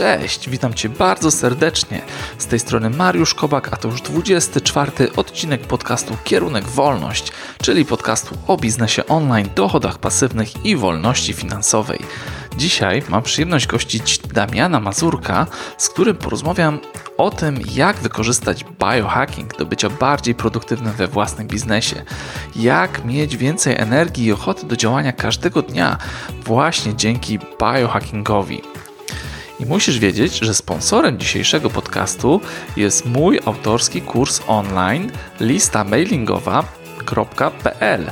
Cześć, witam Cię bardzo serdecznie. Z tej strony Mariusz Kobak, a to już 24 odcinek podcastu Kierunek Wolność, czyli podcastu o biznesie online, dochodach pasywnych i wolności finansowej. Dzisiaj mam przyjemność gościć Damiana Mazurka, z którym porozmawiam o tym, jak wykorzystać biohacking do bycia bardziej produktywnym we własnym biznesie, jak mieć więcej energii i ochoty do działania każdego dnia właśnie dzięki biohackingowi. I musisz wiedzieć, że sponsorem dzisiejszego podcastu jest mój autorski kurs online lista mailingowa.pl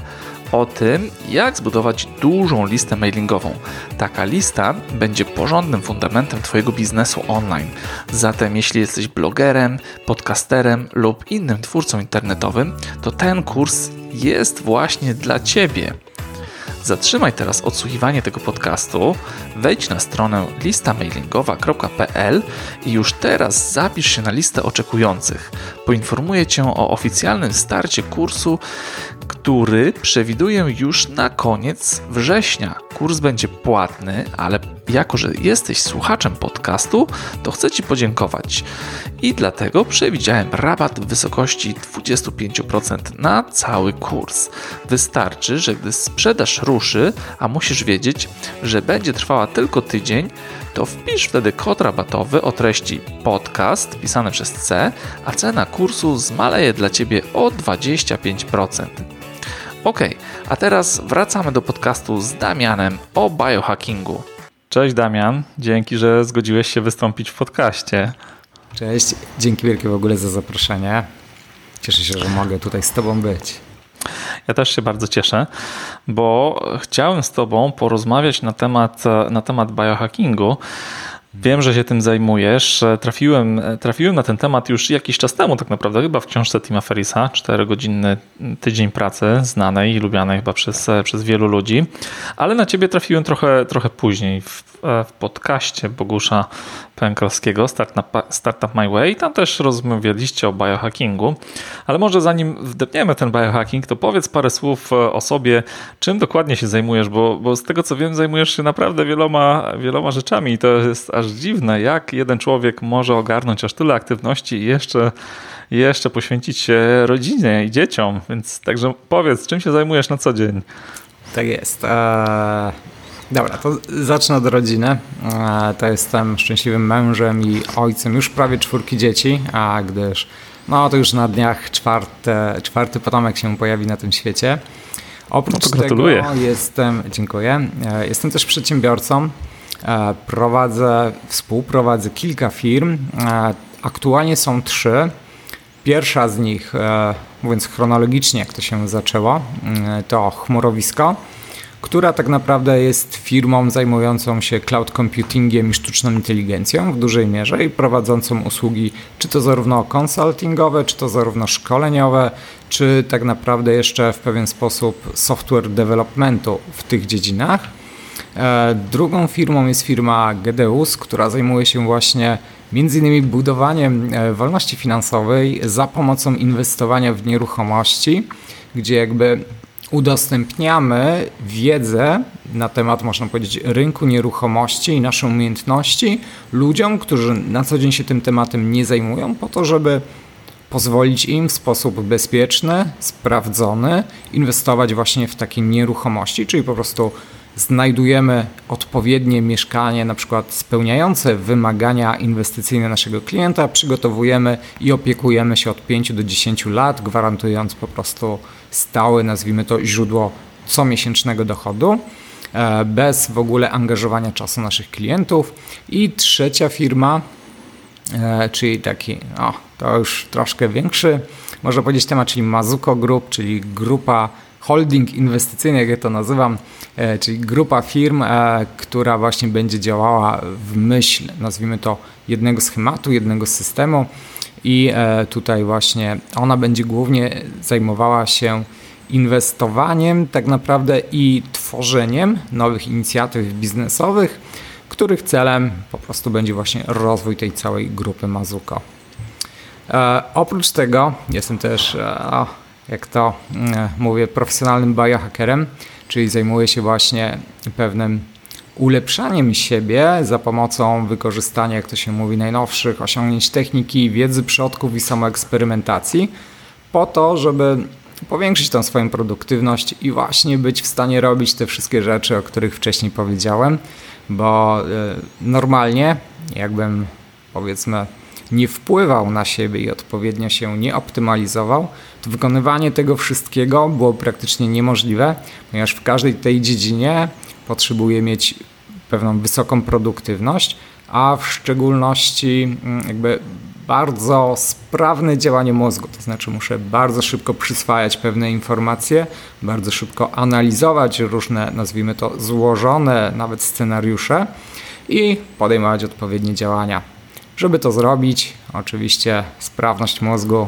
o tym, jak zbudować dużą listę mailingową. Taka lista będzie porządnym fundamentem Twojego biznesu online. Zatem, jeśli jesteś blogerem, podcasterem lub innym twórcą internetowym, to ten kurs jest właśnie dla Ciebie. Zatrzymaj teraz odsłuchiwanie tego podcastu, wejdź na stronę listamailingowa.pl i już teraz zapisz się na listę oczekujących. Poinformuję Cię o oficjalnym starcie kursu, który przewiduję już na koniec września. Kurs będzie płatny, ale jako, że jesteś słuchaczem podcastu, to chcę Ci podziękować. I dlatego przewidziałem rabat w wysokości 25% na cały kurs. Wystarczy, że gdy sprzedaż ruszy, a musisz wiedzieć, że będzie trwała tylko tydzień, to wpisz wtedy kod rabatowy o treści podcast pisane przez C, a cena kursu zmaleje dla Ciebie o 25%. Ok, a teraz wracamy do podcastu z Damianem o biohackingu. Cześć Damian, dzięki, że zgodziłeś się wystąpić w podcaście. Cześć, dzięki wielkie w ogóle za zaproszenie. Cieszę się, że mogę tutaj z Tobą być. Ja też się bardzo cieszę, bo chciałem z Tobą porozmawiać na temat, na temat biohackingu. Wiem, że się tym zajmujesz. Trafiłem, trafiłem na ten temat już jakiś czas temu, tak naprawdę, chyba w książce Tima Ferrisa, 4-godzinny tydzień pracy, znanej i lubianej chyba przez, przez wielu ludzi, ale na ciebie trafiłem trochę, trochę później w, w podcaście Bogusza Pękrowskiego, Startup My Way. Tam też rozmawialiście o biohackingu, ale może zanim wdepniemy ten biohacking, to powiedz parę słów o sobie, czym dokładnie się zajmujesz, bo, bo z tego co wiem, zajmujesz się naprawdę wieloma, wieloma rzeczami i to jest aż dziwne, jak jeden człowiek może ogarnąć aż tyle aktywności i jeszcze, jeszcze poświęcić się rodzinie i dzieciom. Więc także powiedz, czym się zajmujesz na co dzień? Tak jest. Eee, dobra, to zacznę od rodziny. Eee, to jestem szczęśliwym mężem i ojcem już prawie czwórki dzieci, a gdyż no to już na dniach czwarte, czwarty potomek się pojawi na tym świecie. Oprócz no tego jestem, dziękuję, eee, jestem też przedsiębiorcą. E, prowadzę, współprowadzę kilka firm. E, aktualnie są trzy. Pierwsza z nich, e, mówiąc chronologicznie, jak to się zaczęło, to chmurowisko, która tak naprawdę jest firmą zajmującą się cloud computingiem i sztuczną inteligencją w dużej mierze i prowadzącą usługi, czy to zarówno konsultingowe, czy to zarówno szkoleniowe, czy tak naprawdę jeszcze w pewien sposób software developmentu w tych dziedzinach. E, drugą firmą jest firma Gedeus, która zajmuje się właśnie między innymi budowaniem e, wolności finansowej za pomocą inwestowania w nieruchomości, gdzie jakby udostępniamy wiedzę na temat, można powiedzieć, rynku nieruchomości i nasze umiejętności ludziom, którzy na co dzień się tym tematem nie zajmują, po to, żeby pozwolić im w sposób bezpieczny, sprawdzony inwestować właśnie w takie nieruchomości, czyli po prostu znajdujemy odpowiednie mieszkanie, na przykład spełniające wymagania inwestycyjne naszego klienta, przygotowujemy i opiekujemy się od 5 do 10 lat, gwarantując po prostu stałe, nazwijmy to, źródło comiesięcznego dochodu e, bez w ogóle angażowania czasu naszych klientów. I trzecia firma, e, czyli taki, o, to już troszkę większy, można powiedzieć temat, czyli Mazuko Group, czyli grupa holding inwestycyjny, jak ja to nazywam, e, czyli grupa firm, e, która właśnie będzie działała w myśl, nazwijmy to, jednego schematu, jednego systemu i e, tutaj właśnie ona będzie głównie zajmowała się inwestowaniem tak naprawdę i tworzeniem nowych inicjatyw biznesowych, których celem po prostu będzie właśnie rozwój tej całej grupy Mazuko. Oprócz tego jestem też jak to mm, mówię, profesjonalnym biohackerem, czyli zajmuję się właśnie pewnym ulepszaniem siebie za pomocą wykorzystania, jak to się mówi, najnowszych osiągnięć techniki, wiedzy przodków i samoeksperymentacji, po to, żeby powiększyć tą swoją produktywność i właśnie być w stanie robić te wszystkie rzeczy, o których wcześniej powiedziałem, bo e, normalnie, jakbym powiedzmy nie wpływał na siebie i odpowiednio się nie optymalizował, to wykonywanie tego wszystkiego było praktycznie niemożliwe, ponieważ w każdej tej dziedzinie potrzebuje mieć pewną wysoką produktywność, a w szczególności mm, jakby bardzo sprawne działanie mózgu, to znaczy muszę bardzo szybko przyswajać pewne informacje, bardzo szybko analizować różne, nazwijmy to, złożone nawet scenariusze i podejmować odpowiednie działania. Żeby to zrobić, oczywiście sprawność mózgu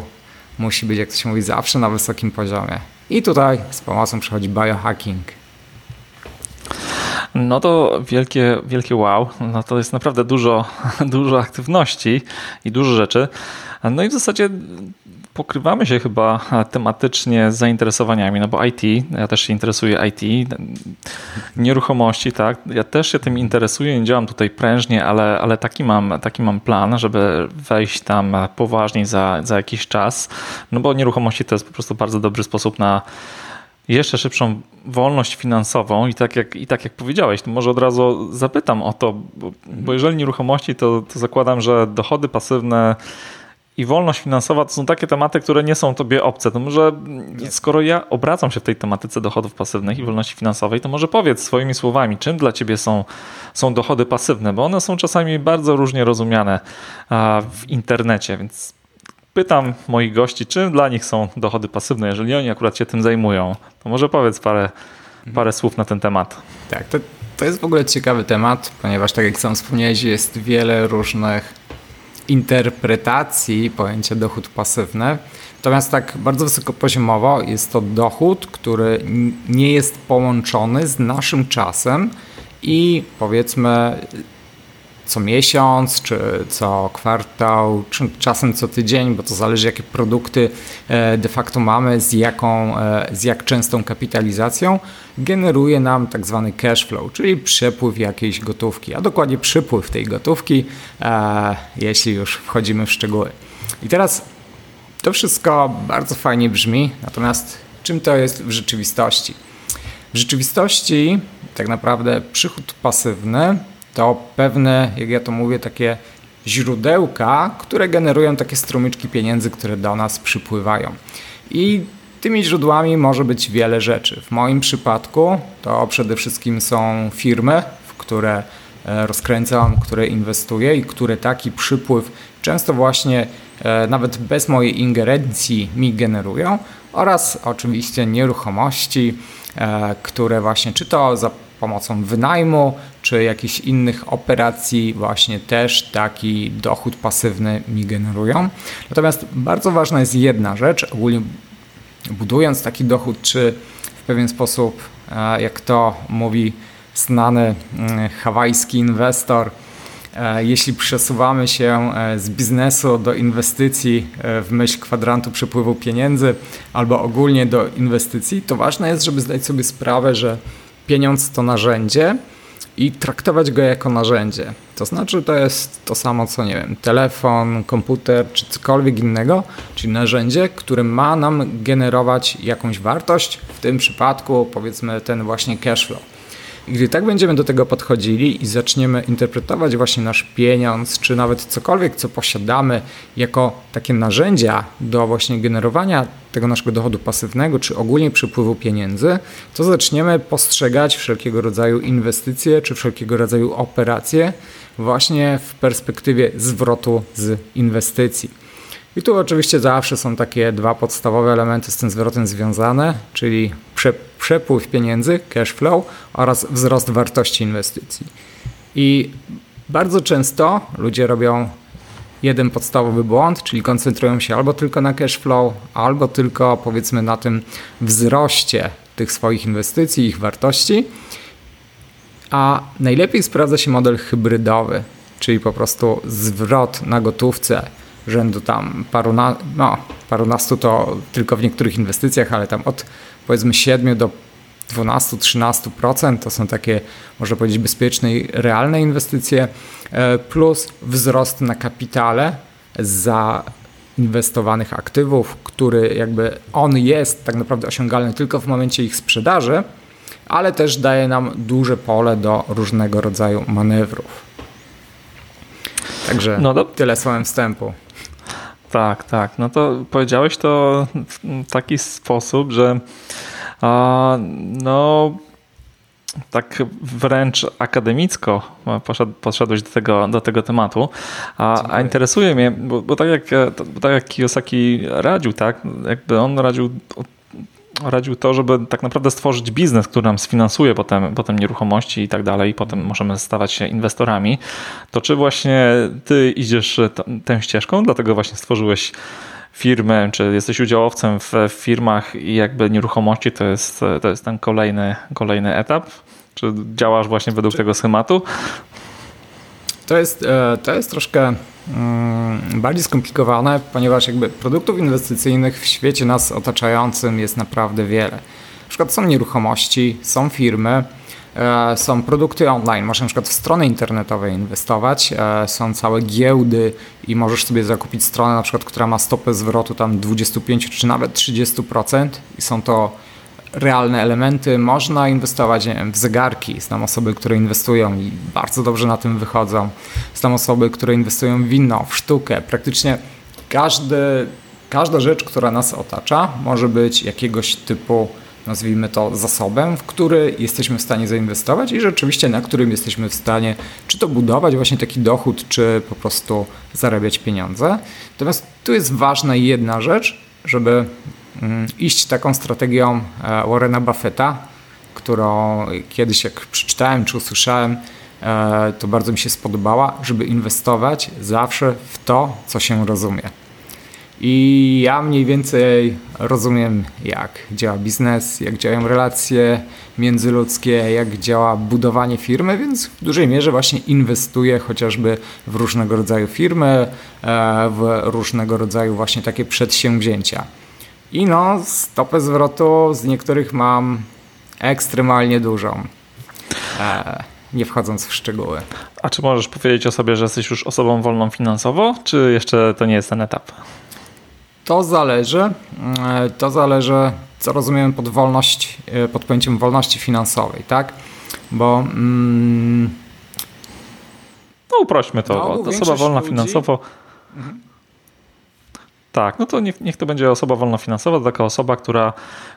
musi być, jak to się mówi, zawsze na wysokim poziomie. I tutaj z pomocą przychodzi biohacking. No to wielkie, wielkie wow. No to jest naprawdę dużo, dużo aktywności i dużo rzeczy. No i w zasadzie pokrywamy się chyba tematycznie z zainteresowaniami, no bo IT, ja też się interesuję IT, nieruchomości, tak, ja też się tym interesuję, nie działam tutaj prężnie, ale, ale taki, mam, taki mam plan, żeby wejść tam poważniej za, za jakiś czas, no bo nieruchomości to jest po prostu bardzo dobry sposób na jeszcze szybszą wolność finansową i tak jak, i tak jak powiedziałeś, to może od razu zapytam o to, bo, bo jeżeli nieruchomości, to, to zakładam, że dochody pasywne i wolność finansowa to są takie tematy, które nie są tobie obce. To może skoro ja obracam się w tej tematyce dochodów pasywnych i wolności finansowej, to może powiedz swoimi słowami, czym dla ciebie są, są dochody pasywne, bo one są czasami bardzo różnie rozumiane w internecie, więc pytam moich gości, czym dla nich są dochody pasywne, jeżeli oni akurat się tym zajmują. To może powiedz parę, parę słów na ten temat. Tak, to, to jest w ogóle ciekawy temat, ponieważ tak jak sam wspomniałeś, jest wiele różnych interpretacji pojęcia dochód pasywny. Natomiast tak bardzo wysokopoziomowo jest to dochód, który nie jest połączony z naszym czasem i powiedzmy co miesiąc, czy co kwartał, czy czasem co tydzień, bo to zależy jakie produkty e, de facto mamy, z jaką, e, z jak częstą kapitalizacją, generuje nam tak zwany cash flow, czyli przepływ jakiejś gotówki, a dokładnie przypływ tej gotówki, e, jeśli już wchodzimy w szczegóły. I teraz to wszystko bardzo fajnie brzmi, natomiast czym to jest w rzeczywistości? W rzeczywistości tak naprawdę przychód pasywny to pewne, jak ja to mówię, takie źródełka, które generują takie strumyczki pieniędzy, które do nas przypływają. I tymi źródłami może być wiele rzeczy. W moim przypadku to przede wszystkim są firmy, w które e, rozkręcam, które inwestuję i które taki przypływ często właśnie e, nawet bez mojej ingerencji mi generują oraz oczywiście nieruchomości, e, które właśnie czy to za pomocą wynajmu czy jakichś innych operacji właśnie też taki dochód pasywny mi generują. Natomiast bardzo ważna jest jedna rzecz, ogólnie budując taki dochód, czy w pewien sposób, e, jak to mówi znany mm, hawajski inwestor, e, jeśli przesuwamy się e, z biznesu do inwestycji w myśl kwadrantu przepływu pieniędzy albo ogólnie do inwestycji, to ważne jest, żeby zdać sobie sprawę, że pieniądz to narzędzie i traktować go jako narzędzie. To znaczy, to jest to samo co, nie wiem, telefon, komputer czy cokolwiek innego, czyli narzędzie, które ma nam generować jakąś wartość, w tym przypadku powiedzmy ten właśnie cashflow. I gdy tak będziemy do tego podchodzili i zaczniemy interpretować właśnie nasz pieniądz, czy nawet cokolwiek, co posiadamy, jako takie narzędzia do właśnie generowania tego naszego dochodu pasywnego, czy ogólnie przepływu pieniędzy, to zaczniemy postrzegać wszelkiego rodzaju inwestycje, czy wszelkiego rodzaju operacje właśnie w perspektywie zwrotu z inwestycji. I tu oczywiście zawsze są takie dwa podstawowe elementy z tym zwrotem związane, czyli prze, przepływ pieniędzy, cash flow oraz wzrost wartości inwestycji. I bardzo często ludzie robią jeden podstawowy błąd, czyli koncentrują się albo tylko na cash flow, albo tylko powiedzmy na tym wzroście tych swoich inwestycji, ich wartości. A najlepiej sprawdza się model hybrydowy, czyli po prostu zwrot na gotówce rzędu tam paruna, no, parunastu to tylko w niektórych inwestycjach, ale tam od powiedzmy 7 do 12-13%. To są takie, można powiedzieć, bezpieczne i realne inwestycje, e, plus wzrost na kapitale za inwestowanych aktywów, który jakby on jest tak naprawdę osiągalny tylko w momencie ich sprzedaży, ale też daje nam duże pole do różnego rodzaju manewrów. Także no tyle słowem wstępu. Tak, tak. No to powiedziałeś to w taki sposób, że no tak wręcz akademicko podszedłeś do tego, do tego tematu. A, a interesuje mnie, bo, bo, tak jak, bo tak jak Kiyosaki radził, tak, jakby on radził radził to, żeby tak naprawdę stworzyć biznes, który nam sfinansuje potem, potem nieruchomości i tak dalej, i potem możemy stawać się inwestorami, to czy właśnie ty idziesz tą ścieżką, dlatego właśnie stworzyłeś firmę, czy jesteś udziałowcem w firmach i jakby nieruchomości to jest, to jest ten kolejny, kolejny etap? Czy działasz właśnie według czy... tego schematu? To jest, e, to jest troszkę mm, bardziej skomplikowane, ponieważ jakby produktów inwestycyjnych w świecie nas otaczającym jest naprawdę wiele. Na przykład są nieruchomości, są firmy, e, są produkty online. Możesz na przykład w strony internetowe inwestować, e, są całe giełdy i możesz sobie zakupić stronę, na przykład, która ma stopę zwrotu tam 25 czy nawet 30% i są to realne elementy. Można inwestować wiem, w zegarki. Znam osoby, które inwestują i bardzo dobrze na tym wychodzą. Znam osoby, które inwestują w wino, w sztukę. Praktycznie każdy, każda rzecz, która nas otacza, może być jakiegoś typu nazwijmy to zasobem, w który jesteśmy w stanie zainwestować i rzeczywiście na którym jesteśmy w stanie czy to budować właśnie taki dochód, czy po prostu zarabiać pieniądze. Natomiast tu jest ważna jedna rzecz, żeby iść taką strategią e, Warrena Buffetta, którą kiedyś jak przeczytałem czy usłyszałem, e, to bardzo mi się spodobała, żeby inwestować zawsze w to, co się rozumie. I ja mniej więcej rozumiem, jak działa biznes, jak działają relacje międzyludzkie, jak działa budowanie firmy, więc w dużej mierze właśnie inwestuję chociażby w różnego rodzaju firmy, e, w różnego rodzaju właśnie takie przedsięwzięcia. I no, stopę zwrotu z niektórych mam ekstremalnie dużą. E, nie wchodząc w szczegóły. A czy możesz powiedzieć o sobie, że jesteś już osobą wolną finansowo, czy jeszcze to nie jest ten etap? To zależy. E, to zależy, co rozumiemy pod wolność, e, pod pojęciem wolności finansowej, tak? Bo. Mm, no uprośmy to. No, osoba wolna ludzi... finansowo. Mhm tak, no to niech, niech to będzie osoba wolnofinansowa, to taka osoba, która,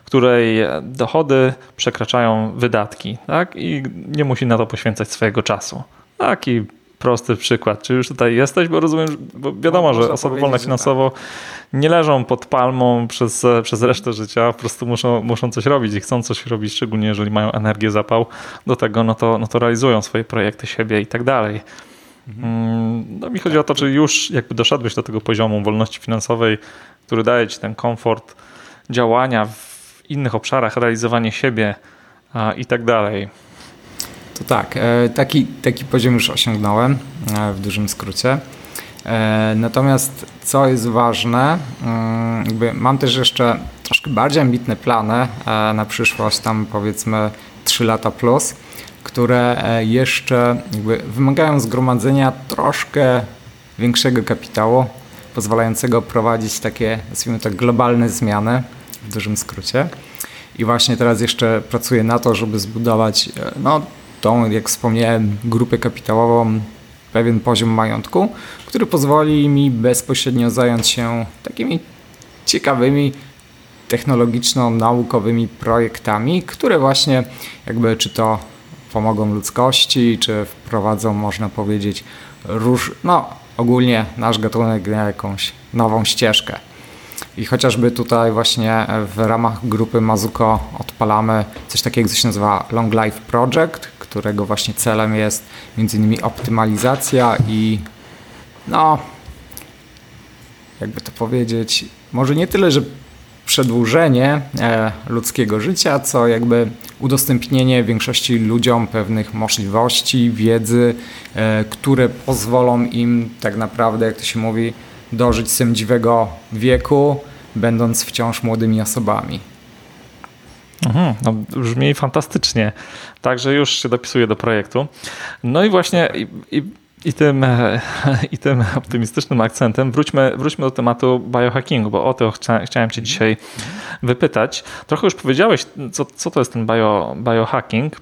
której dochody przekraczają wydatki tak? i nie musi na to poświęcać swojego czasu. Taki prosty przykład. Czy już tutaj jesteś? Bo rozumiem, bo wiadomo, no, że osoby wolne finansowo tak. nie leżą pod palmą przez, przez resztę życia, po prostu muszą, muszą coś robić i chcą coś robić, szczególnie jeżeli mają energię, zapał do tego, no to, no to realizują swoje projekty siebie i tak dalej. Mhm. No mi chodzi o to, czy już jakby doszedłeś do tego poziomu wolności finansowej, który daje ci ten komfort działania w innych obszarach, realizowanie siebie i tak dalej. To tak, e, taki, taki poziom już osiągnąłem e, w dużym skrócie. E, natomiast co jest ważne, mm, mam też jeszcze troszkę bardziej ambitne plany na przyszłość, tam powiedzmy 3 lata plus które e, jeszcze wymagają zgromadzenia troszkę większego kapitału, pozwalającego prowadzić takie, nazwijmy to, globalne zmiany w dużym skrócie. I właśnie teraz jeszcze pracuję na to, żeby zbudować e, no, tą, jak wspomniałem, grupę kapitałową, pewien poziom majątku, który pozwoli mi bezpośrednio zająć się takimi ciekawymi technologiczno-naukowymi projektami, które właśnie jakby czy to pomogą ludzkości, czy wprowadzą, można powiedzieć, róż, no ogólnie nasz gatunek na jakąś nową ścieżkę. I chociażby tutaj właśnie w ramach grupy Mazuko odpalamy coś takiego, co się nazywa Long Life Project, którego właśnie celem jest między innymi optymalizacja i no jakby to powiedzieć, może nie tyle, że przedłużenie e, ludzkiego życia, co jakby udostępnienie większości ludziom pewnych możliwości, wiedzy, e, które pozwolą im tak naprawdę, jak to się mówi, dożyć sędziwego wieku, będąc wciąż młodymi osobami. Mhm, no, brzmi fantastycznie. Także już się dopisuję do projektu. No i właśnie i, i, i, tym, i tym optymistycznym akcentem wróćmy, wróćmy do tematu biohackingu, bo o to chcia, chciałem Cię dzisiaj wypytać. Trochę już powiedziałeś, co, co to jest ten bio, biohacking.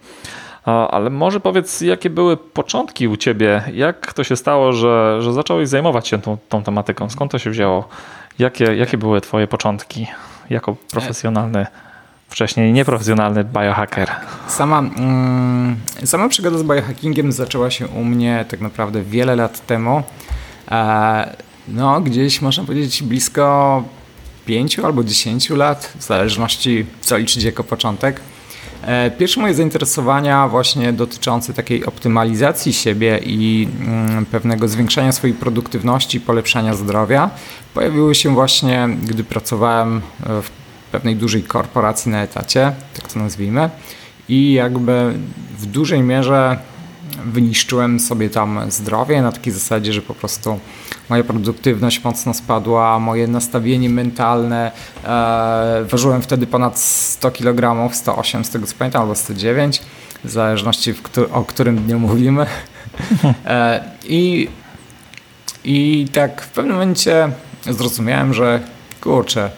Ale może powiedz, jakie były początki u ciebie? Jak to się stało, że, że zacząłeś zajmować się tą, tą tematyką? Skąd to się wzięło? Jakie, jakie były twoje początki jako profesjonalny, wcześniej nieprofesjonalny biohacker? Sama, mm, sama przygoda z biohackingiem zaczęła się u mnie tak naprawdę wiele lat temu. E, no, gdzieś można powiedzieć blisko pięciu albo dziesięciu lat, w zależności co liczyć jako początek. E, pierwsze moje zainteresowania właśnie dotyczące takiej optymalizacji siebie i mm, pewnego zwiększania swojej produktywności, polepszania zdrowia pojawiły się właśnie, gdy pracowałem e, w pewnej dużej korporacji na etacie, tak to nazwijmy, i jakby w dużej mierze wyniszczyłem sobie tam zdrowie na takiej zasadzie, że po prostu moja produktywność mocno spadła, moje nastawienie mentalne, e, ważyłem wtedy ponad 100 kg, 108 z tego co pamiętam, albo 109, w zależności w o którym dniu mówimy. E, I, I tak w pewnym momencie zrozumiałem, że kurczę,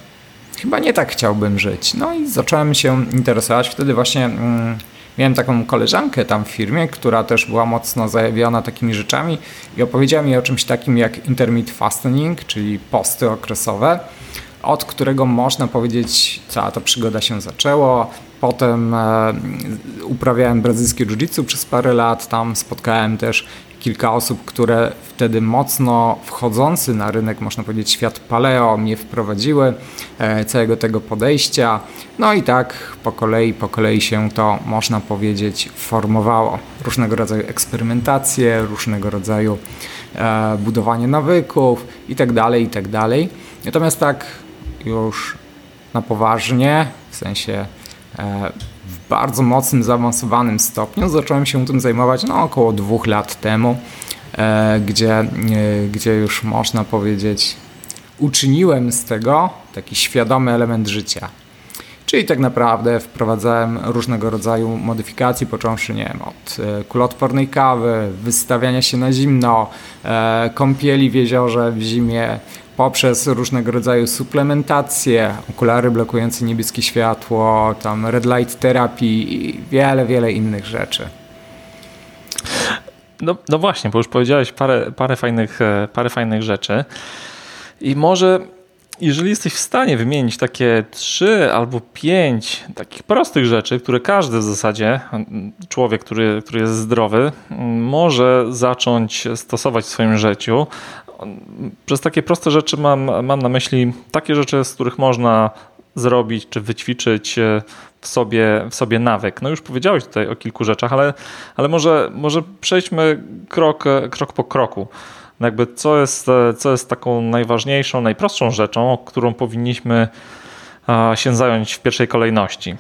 chyba nie tak chciałbym żyć. No i zacząłem się interesować. Wtedy właśnie mm, Miałem taką koleżankę tam w firmie, która też była mocno zajawiona takimi rzeczami i opowiedziała mi o czymś takim jak intermittent fasting, czyli posty okresowe, od którego można powiedzieć, cała ta przygoda się zaczęła. Potem e, uprawiałem brazylijskie jiu-jitsu przez parę lat, tam spotkałem też kilka osób, które wtedy mocno wchodzący na rynek, można powiedzieć, świat paleo mnie wprowadziły, e, całego tego podejścia. No i tak po kolei, po kolei się to, można powiedzieć, formowało. Różnego rodzaju eksperymentacje, różnego rodzaju e, budowanie nawyków itd., tak itd. Tak Natomiast tak już na poważnie, w sensie e, bardzo mocnym, zaawansowanym stopniu. Zacząłem się tym zajmować no, około dwóch lat temu, e, gdzie, e, gdzie już można powiedzieć, uczyniłem z tego taki świadomy element życia. Czyli tak naprawdę wprowadzałem różnego rodzaju modyfikacje, począwszy nie wiem, od e, kulotpornej kawy, wystawiania się na zimno, kąpieli w jeziorze w zimie, poprzez różnego rodzaju suplementacje, okulary blokujące niebieskie światło, tam red light terapii i wiele, wiele innych rzeczy. No, no właśnie, bo już powiedziałeś parę, parę, fajnych, e, parę fajnych rzeczy. I może jeżeli jesteś w stanie wymienić takie trzy albo pięć takich prostych rzeczy, które każdy w zasadzie, człowiek, który, który jest zdrowy, może zacząć stosować w swoim życiu, przez takie proste rzeczy mam, mam na myśli takie rzeczy, z których można zrobić czy wyćwiczyć e, w sobie, w sobie nawyk. No już powiedziałeś tutaj o kilku rzeczach, ale, ale może, może przejdźmy krok, krok po kroku. No jakby co jest, e, co jest taką najważniejszą, najprostszą rzeczą, którą powinniśmy się zająć w pierwszej kolejności?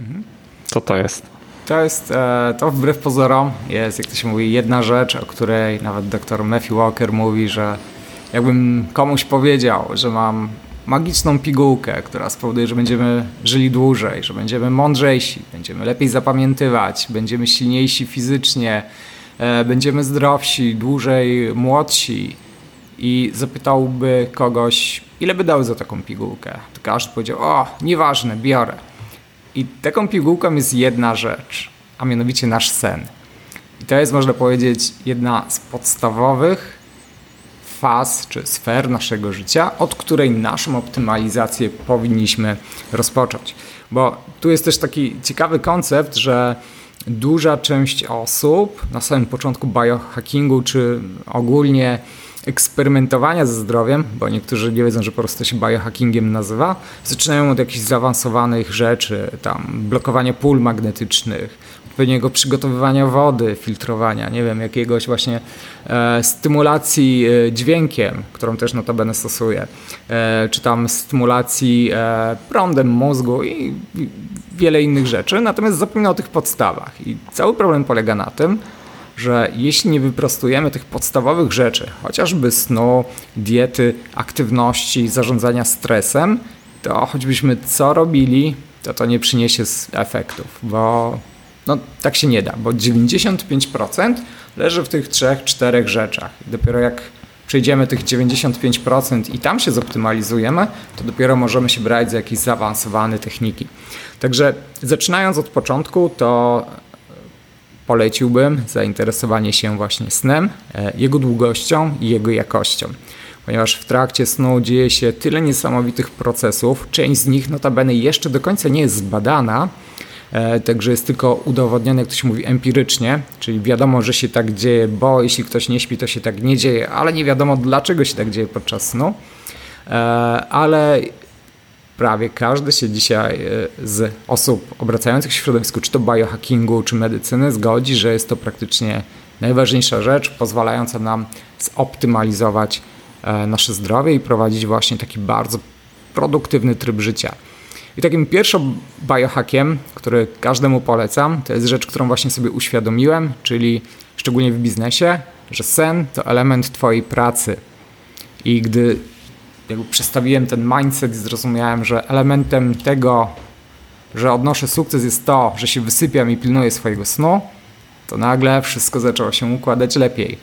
Mhm. Co to jest? To jest, e, to wbrew pozorom jest, jak to się mówi, jedna rzecz, o której nawet dr Matthew Walker mówi, że jakbym komuś powiedział, że mam magiczną pigułkę, która spowoduje, że będziemy żyli dłużej, że będziemy mądrzejsi, będziemy lepiej zapamiętywać, będziemy silniejsi fizycznie, e, będziemy zdrowsi, dłużej młodsi i zapytałby kogoś, ile by dał za taką pigułkę, to każdy powiedział, o, nieważne, biorę. I taką pigułką jest jedna rzecz, a mianowicie nasz sen. I to jest, można powiedzieć, jedna z podstawowych faz czy sfer naszego życia, od której naszą optymalizację powinniśmy rozpocząć. Bo tu jest też taki ciekawy koncept, że duża część osób na samym początku biohackingu, czy ogólnie eksperymentowania ze zdrowiem, bo niektórzy nie wiedzą, że po prostu się biohackingiem nazywa, zaczynają od jakichś zaawansowanych rzeczy, tam blokowania pól magnetycznych, odpowiedniego przygotowywania wody, filtrowania, nie wiem, jakiegoś właśnie e, stymulacji e, dźwiękiem, którą też notabene stosuję, e, czy tam stymulacji e, prądem mózgu i, i wiele innych rzeczy, natomiast zapomina o tych podstawach. I cały problem polega na tym, że jeśli nie wyprostujemy tych podstawowych rzeczy, chociażby snu, diety, aktywności, zarządzania stresem, to choćbyśmy co robili, to to nie przyniesie efektów, bo no, tak się nie da, bo 95% leży w tych trzech, czterech rzeczach. dopiero jak przejdziemy tych 95% i tam się zoptymalizujemy, to dopiero możemy się brać za jakieś zaawansowane techniki. Także zaczynając od początku, to poleciłbym zainteresowanie się właśnie snem, e, jego długością i jego jakością. Ponieważ w trakcie snu dzieje się tyle niesamowitych procesów, część z nich notabene jeszcze do końca nie jest zbadana, E, także jest tylko udowodnione, jak to się mówi, empirycznie, czyli wiadomo, że się tak dzieje, bo jeśli ktoś nie śpi, to się tak nie dzieje, ale nie wiadomo, dlaczego się tak dzieje podczas snu. E, ale prawie każdy się dzisiaj e, z osób obracających się w środowisku, czy to biohackingu, czy medycyny, zgodzi, że jest to praktycznie najważniejsza rzecz, pozwalająca nam zoptymalizować nasze zdrowie i prowadzić właśnie taki bardzo produktywny tryb życia. I takim pierwszym biohackiem, który każdemu polecam, to jest rzecz, którą właśnie sobie uświadomiłem, czyli szczególnie w biznesie, że sen to element Twojej pracy. I gdy jakby przestawiłem ten mindset i zrozumiałem, że elementem tego, że odnoszę sukces jest to, że się wysypiam i pilnuję swojego snu, to nagle wszystko zaczęło się układać lepiej.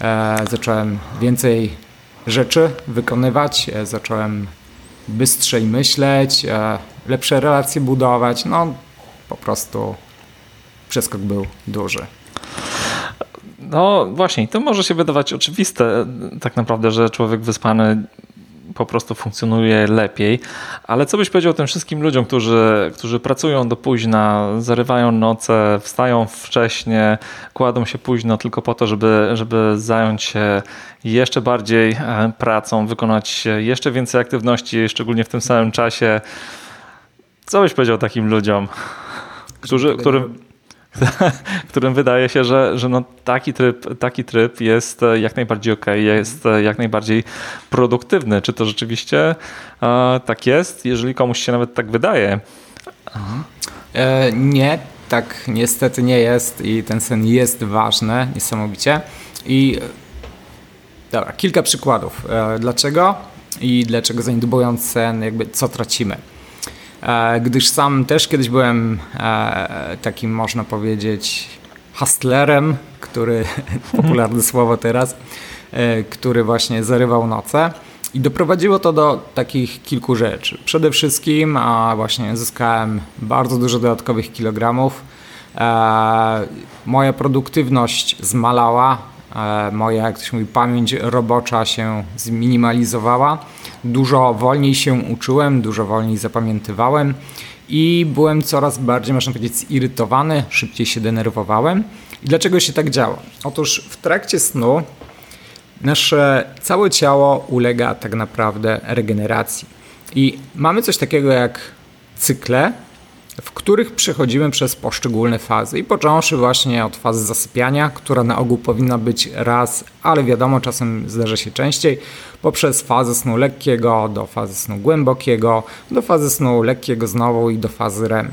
E, zacząłem więcej rzeczy wykonywać, e, zacząłem bystrzej myśleć, e, lepsze relacje budować. No po prostu przeskok był duży. No właśnie, to może się wydawać oczywiste tak naprawdę, że człowiek wyspany po prostu funkcjonuje lepiej. Ale co byś powiedział tym wszystkim ludziom, którzy, którzy pracują do późna, zarywają noce, wstają wcześnie, kładą się późno tylko po to, żeby, żeby zająć się jeszcze bardziej e, pracą, wykonać jeszcze więcej aktywności, szczególnie w tym samym czasie. Co byś powiedział takim ludziom, którzy, którym którym wydaje się, że, że no taki, tryb, taki tryb jest e, jak najbardziej ok, jest e, jak najbardziej produktywny. Czy to rzeczywiście e, tak jest, jeżeli komuś się nawet tak wydaje? E, nie, tak niestety nie jest i ten sen jest ważny niesamowicie. I dobra, kilka przykładów. Dlaczego i dlaczego zaniedbując sen, jakby co tracimy? E, gdyż sam też kiedyś byłem e, takim, można powiedzieć, hustlerem, który, popularne słowo teraz, e, który właśnie zarywał noce. I doprowadziło to do takich kilku rzeczy. Przede wszystkim a właśnie zyskałem bardzo dużo dodatkowych kilogramów. moja produktywność zmalała, moja, jak to się mówi, pamięć robocza się zminimalizowała dużo wolniej się uczyłem, dużo wolniej zapamiętywałem i byłem coraz bardziej, można powiedzieć, zirytowany, szybciej się denerwowałem. I dlaczego się tak działo? Otóż w trakcie snu nasze całe ciało ulega tak naprawdę regeneracji. I mamy coś takiego jak cykle, w których przechodzimy przez poszczególne fazy. I począwszy właśnie od fazy zasypiania, która na ogół powinna być raz, ale wiadomo, czasem zdarza się częściej, poprzez fazę snu lekkiego, do fazy snu głębokiego, do fazy snu lekkiego znowu i do fazy REM.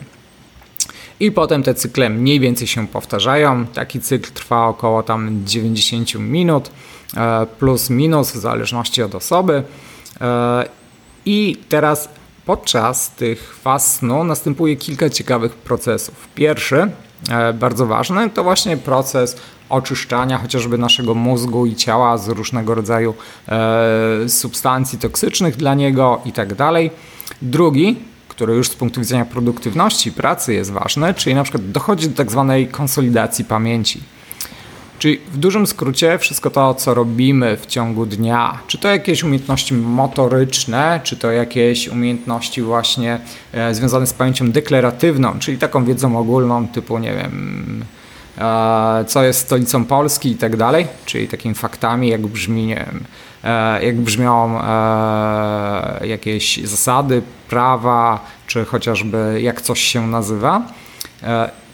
I potem te cykle mniej więcej się powtarzają. Taki cykl trwa około tam 90 minut, e, plus minus w zależności od osoby. E, I teraz Podczas tych faz snu następuje kilka ciekawych procesów. Pierwszy, e, bardzo ważny, to właśnie proces oczyszczania chociażby naszego mózgu i ciała z różnego rodzaju e, substancji toksycznych dla niego i tak. Drugi, który już z punktu widzenia produktywności pracy jest ważny, czyli na przykład dochodzi do tak zwanej konsolidacji pamięci. Czyli w dużym skrócie wszystko to, co robimy w ciągu dnia, czy to jakieś umiejętności motoryczne, czy to jakieś umiejętności właśnie e, związane z pamięcią deklaratywną, czyli taką wiedzą ogólną typu, nie wiem, e, co jest stolicą Polski i tak dalej, czyli takimi faktami, jak brzmi, nie wiem, e, jak brzmią jakieś zasady, prawa, czy chociażby jak coś się nazywa,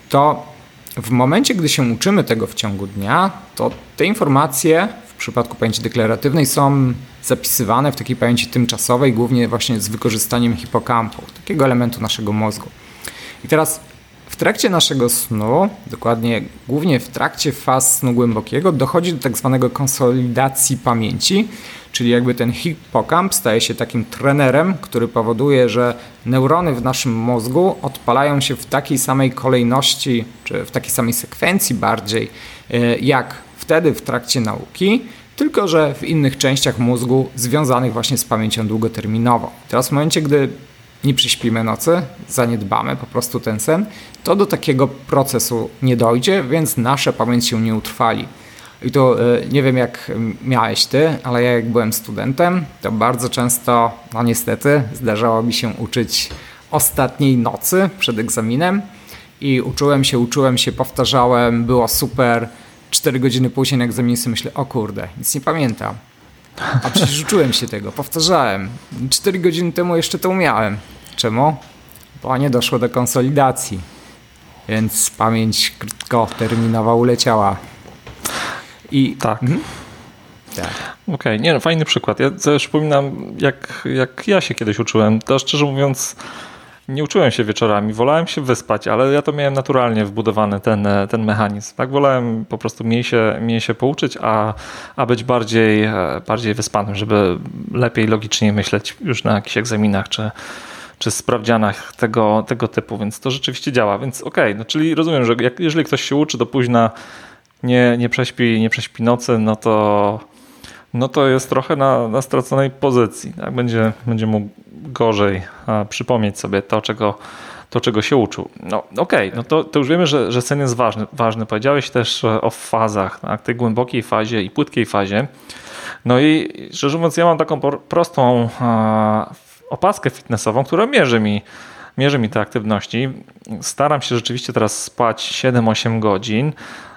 to w momencie, gdy się uczymy tego w ciągu dnia, to te informacje w przypadku pamięci deklaratywnej są zapisywane w takiej pamięci tymczasowej, głównie właśnie z wykorzystaniem hipokampu, takiego elementu naszego mózgu. I teraz w trakcie naszego snu, dokładnie głównie w trakcie faz snu głębokiego, dochodzi do tak zwanego konsolidacji pamięci, czyli jakby ten hipokamp staje się takim trenerem, który powoduje, że neurony w naszym mózgu odpalają się w takiej samej kolejności, czy w takiej samej sekwencji bardziej, e, jak wtedy w trakcie nauki, tylko że w innych częściach mózgu związanych właśnie z pamięcią długoterminową. Teraz w momencie, gdy nie przyśpimy nocy, zaniedbamy po prostu ten sen, to do takiego procesu nie dojdzie, więc nasza pamięć się nie utrwali. I to e, nie wiem jak miałeś ty, ale ja jak byłem studentem, to bardzo często, no niestety, zdarzało mi się uczyć ostatniej nocy przed egzaminem i uczyłem się, uczyłem się, powtarzałem, było super. Cztery godziny później na egzaminie myślę, o kurde, nic nie pamiętam. A przecież uczyłem się tego, powtarzałem. Cztery godziny temu jeszcze to umiałem. Czemu? Bo nie doszło do konsolidacji. Więc pamięć krótkoterminowa uleciała. I tak. Mhm. Tak. Okej, okay. nie no, fajny przykład. Ja też przypominam, jak, jak ja się kiedyś uczyłem, to szczerze mówiąc, nie uczyłem się wieczorami, wolałem się wyspać, ale ja to miałem naturalnie wbudowany ten, ten mechanizm. Tak, wolałem po prostu mniej się, mniej się pouczyć, a, a być bardziej, bardziej wyspanym, żeby lepiej logicznie myśleć już na jakichś egzaminach czy, czy sprawdzianach tego, tego typu, więc to rzeczywiście działa. Więc okej, okay, no czyli rozumiem, że jak, jeżeli ktoś się uczy do późna, nie, nie, prześpi, nie prześpi nocy, no to, no to jest trochę na, na straconej pozycji. Tak? Będzie, będzie mu gorzej przypomnieć sobie to, czego, to, czego się uczył. No okej, okay, no to, to już wiemy, że, że sen jest ważny. ważny. Powiedziałeś też o fazach, tak? tej głębokiej fazie i płytkiej fazie. No i szczerze mówiąc, ja mam taką prostą opaskę fitnessową, która mierzy mi, mierzy mi te aktywności. Staram się rzeczywiście teraz spać 7-8 godzin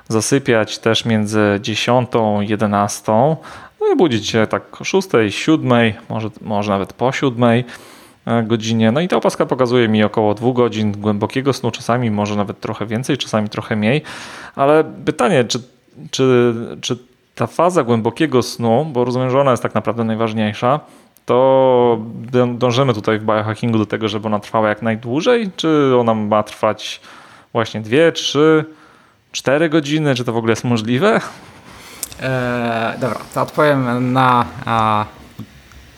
zasypiać też między 10 i 11, no i budzić się tak o 6, 7, może, może nawet po 7 e, godzinie. No i ta opaska pokazuje mi około 2 godzin głębokiego snu, czasami może nawet trochę więcej, czasami trochę mniej, ale pytanie, czy, czy, czy ta faza głębokiego snu, bo rozumiem, że ona jest tak naprawdę najważniejsza, to dążymy tutaj w biohackingu do tego, żeby ona trwała jak najdłużej, czy ona ma trwać właśnie 2, 3, 4 godziny? Czy to w ogóle jest możliwe? Eee, dobra, to odpowiem na. A,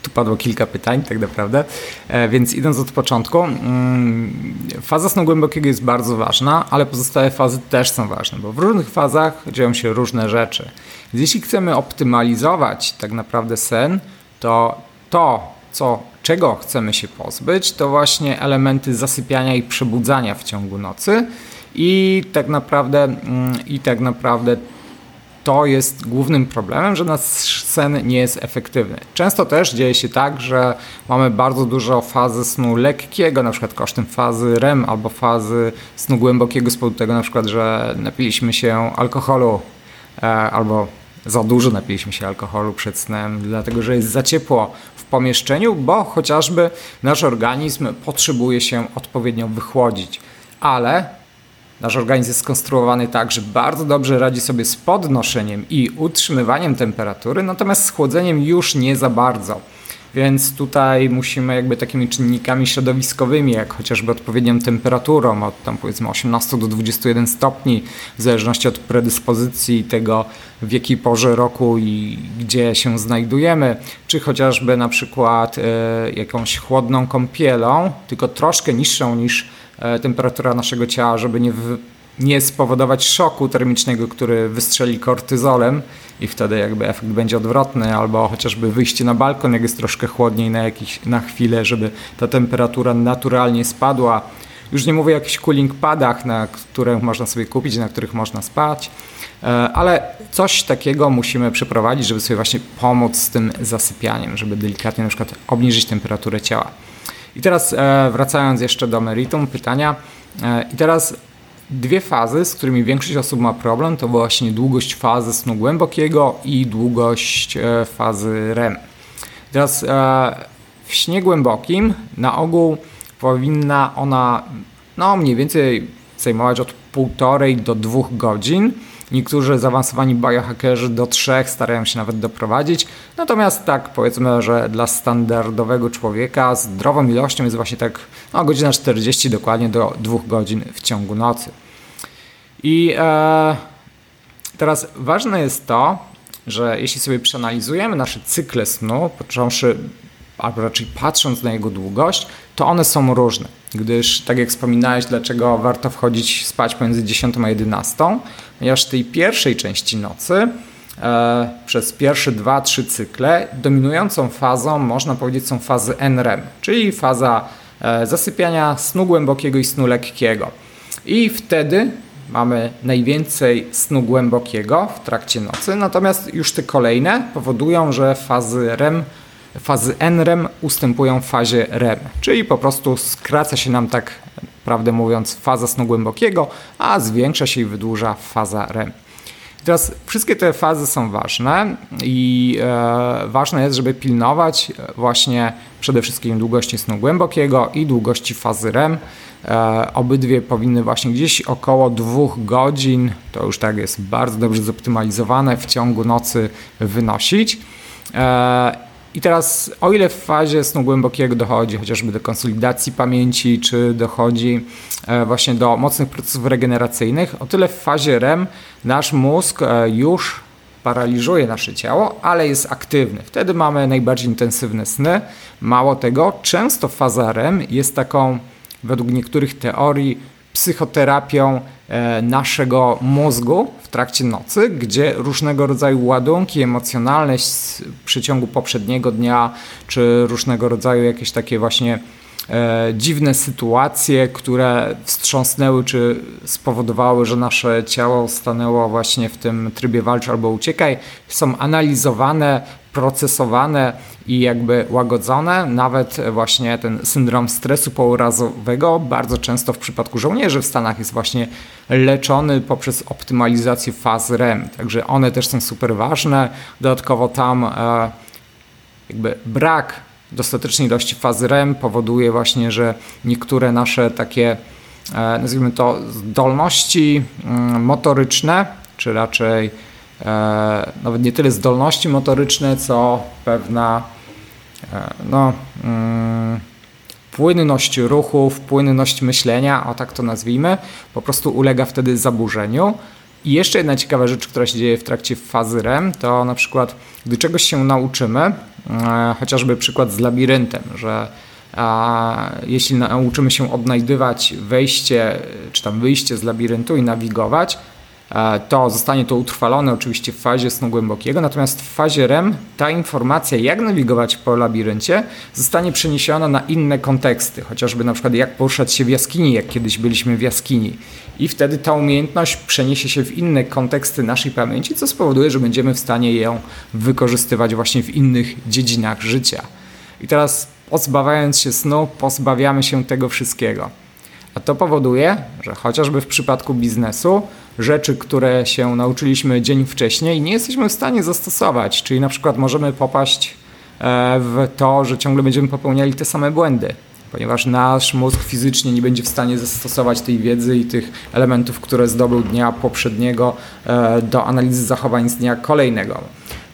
tu padło kilka pytań, tak naprawdę. E, więc idąc od początku, mm, faza snu głębokiego jest bardzo ważna, ale pozostałe fazy też są ważne, bo w różnych fazach dzieją się różne rzeczy. Więc jeśli chcemy optymalizować tak naprawdę sen, to to, co, czego chcemy się pozbyć, to właśnie elementy zasypiania i przebudzania w ciągu nocy i tak naprawdę, mm, i tak naprawdę to jest głównym problemem, że nasz sen nie jest efektywny. Często też dzieje się tak, że mamy bardzo dużo fazy snu lekkiego, na przykład kosztem fazy REM albo fazy snu głębokiego z powodu tego na przykład, że napiliśmy się alkoholu e, albo za dużo napiliśmy się alkoholu przed snem, dlatego że jest za ciepło w pomieszczeniu, bo chociażby nasz organizm potrzebuje się odpowiednio wychłodzić. Ale Nasz organizm jest skonstruowany tak, że bardzo dobrze radzi sobie z podnoszeniem i utrzymywaniem temperatury, natomiast z chłodzeniem już nie za bardzo. Więc tutaj musimy jakby takimi czynnikami środowiskowymi, jak chociażby odpowiednią temperaturą od tam powiedzmy 18 do 21 stopni, w zależności od predyspozycji tego, w jakiej porze roku i gdzie się znajdujemy, czy chociażby na przykład e, jakąś chłodną kąpielą, tylko troszkę niższą niż temperatura naszego ciała, żeby nie, w, nie spowodować szoku termicznego, który wystrzeli kortyzolem i wtedy jakby efekt będzie odwrotny, albo chociażby wyjście na balkon, jak jest troszkę chłodniej na, jakiś, na chwilę, żeby ta temperatura naturalnie spadła. Już nie mówię o jakichś cooling padach, na które można sobie kupić, na których można spać, e, ale coś takiego musimy przeprowadzić, żeby sobie właśnie pomóc z tym zasypianiem, żeby delikatnie na przykład obniżyć temperaturę ciała. I teraz e, wracając jeszcze do meritum pytania. E, I teraz dwie fazy, z którymi większość osób ma problem, to właśnie długość fazy snu głębokiego i długość e, fazy REM. Teraz w śnie głębokim na ogół powinna ona no, mniej więcej zajmować od półtorej do dwóch godzin. Niektórzy zaawansowani biohackerzy do trzech starają się nawet doprowadzić. Natomiast tak powiedzmy, że dla standardowego człowieka zdrową ilością jest właśnie tak no, godzina 40 dokładnie do 2 godzin w ciągu nocy. I e, teraz ważne jest to, że jeśli sobie przeanalizujemy nasze cykle snu, począwszy albo raczej patrząc na jego długość, to one są różne. Gdyż, tak jak wspominałeś, dlaczego warto wchodzić spać pomiędzy 10 a 11, ponieważ tej pierwszej części nocy e, przez pierwsze 2-3 cykle dominującą fazą, można powiedzieć, są fazy NREM, czyli faza e, zasypiania, snu głębokiego i snu lekkiego. I wtedy mamy najwięcej snu głębokiego w trakcie nocy, natomiast już te kolejne powodują, że fazy REM fazy NREM ustępują fazie REM, czyli po prostu skraca się nam tak prawdę mówiąc faza snu głębokiego, a zwiększa się i wydłuża faza REM. Teraz wszystkie te fazy są ważne i e, ważne jest, żeby pilnować właśnie przede wszystkim długości snu głębokiego i długości fazy REM. E, obydwie powinny właśnie gdzieś około dwóch godzin, to już tak jest bardzo dobrze zoptymalizowane, w ciągu nocy wynosić. E, i teraz, o ile w fazie snu głębokiego dochodzi chociażby do konsolidacji pamięci, czy dochodzi e, właśnie do mocnych procesów regeneracyjnych, o tyle w fazie REM nasz mózg e, już paraliżuje nasze ciało, ale jest aktywny. Wtedy mamy najbardziej intensywne sny. Mało tego, często faza REM jest taką, według niektórych teorii, psychoterapią e, naszego mózgu w trakcie nocy, gdzie różnego rodzaju ładunki emocjonalne z przeciągu poprzedniego dnia, czy różnego rodzaju jakieś takie właśnie e, dziwne sytuacje, które wstrząsnęły czy spowodowały, że nasze ciało stanęło właśnie w tym trybie walcz albo uciekaj, są analizowane, procesowane i jakby łagodzone. Nawet właśnie ten syndrom stresu pourazowego bardzo często w przypadku żołnierzy w Stanach jest właśnie leczony poprzez optymalizację faz REM. Także one też są super ważne. Dodatkowo tam e, jakby brak dostatecznej ilości fazy REM powoduje właśnie, że niektóre nasze takie e, nazwijmy to zdolności mm, motoryczne, czy raczej nawet nie tyle zdolności motoryczne, co pewna e, no, mm, płynność ruchów, płynność myślenia, o tak to nazwijmy, po prostu ulega wtedy zaburzeniu. I jeszcze jedna ciekawa rzecz, która się dzieje w trakcie fazy REM, to na przykład, gdy czegoś się nauczymy, e, chociażby przykład z labiryntem, że a jeśli nauczymy się odnajdywać wejście czy tam wyjście z labiryntu i nawigować, E, to zostanie to utrwalone oczywiście w fazie snu głębokiego, natomiast w fazie REM ta informacja, jak nawigować po labiryncie, zostanie przeniesiona na inne konteksty, chociażby na przykład jak poruszać się w jaskini, jak kiedyś byliśmy w jaskini. I wtedy ta umiejętność przeniesie się w inne konteksty naszej pamięci, co spowoduje, że będziemy w stanie ją wykorzystywać właśnie w innych dziedzinach życia. I teraz pozbawiając się snu, pozbawiamy się tego wszystkiego. A to powoduje, że chociażby w przypadku biznesu, rzeczy, które się nauczyliśmy dzień wcześniej, nie jesteśmy w stanie zastosować. Czyli na przykład możemy popaść e, w to, że ciągle będziemy popełniali te same błędy, ponieważ nasz mózg fizycznie nie będzie w stanie zastosować tej wiedzy i tych elementów, które zdobył dnia poprzedniego e, do analizy zachowań z dnia kolejnego.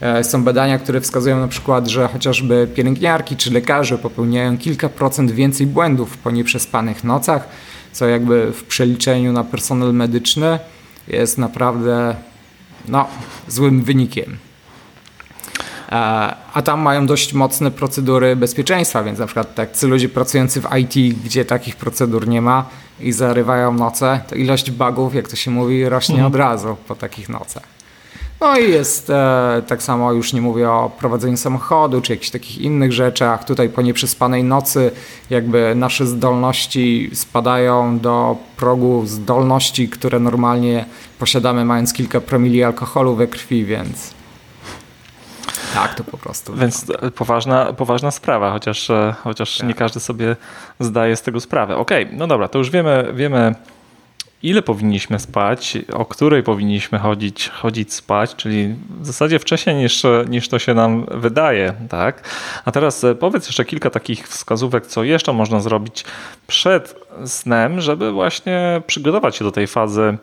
E, są badania, które wskazują na przykład, że chociażby pielęgniarki czy lekarze popełniają kilka procent więcej błędów po nieprzespanych nocach, co jakby w przeliczeniu na personel medyczny jest naprawdę no, złym wynikiem. E, a tam mają dość mocne procedury bezpieczeństwa, więc na przykład tak ludzie pracujący w IT, gdzie takich procedur nie ma i zarywają noce, to ilość bugów, jak to się mówi, rośnie mhm. od razu po takich nocach. No i jest e, tak samo, już nie mówię o prowadzeniu samochodu czy jakichś takich innych rzeczach. Tutaj po nieprzespanej nocy jakby nasze zdolności spadają do progu zdolności, które normalnie posiadamy mając kilka promili alkoholu we krwi, więc tak, to po prostu. Więc poważna, poważna sprawa, chociaż, e, chociaż tak. nie każdy sobie zdaje z tego sprawę. Okej, okay, no dobra, to już wiemy, wiemy ile powinniśmy spać, o której powinniśmy chodzić, chodzić spać, czyli w zasadzie wcześniej niż, niż to się nam wydaje. Tak? A teraz e, powiedz jeszcze kilka takich wskazówek, co jeszcze można zrobić przed snem, żeby właśnie przygotować się do tej fazy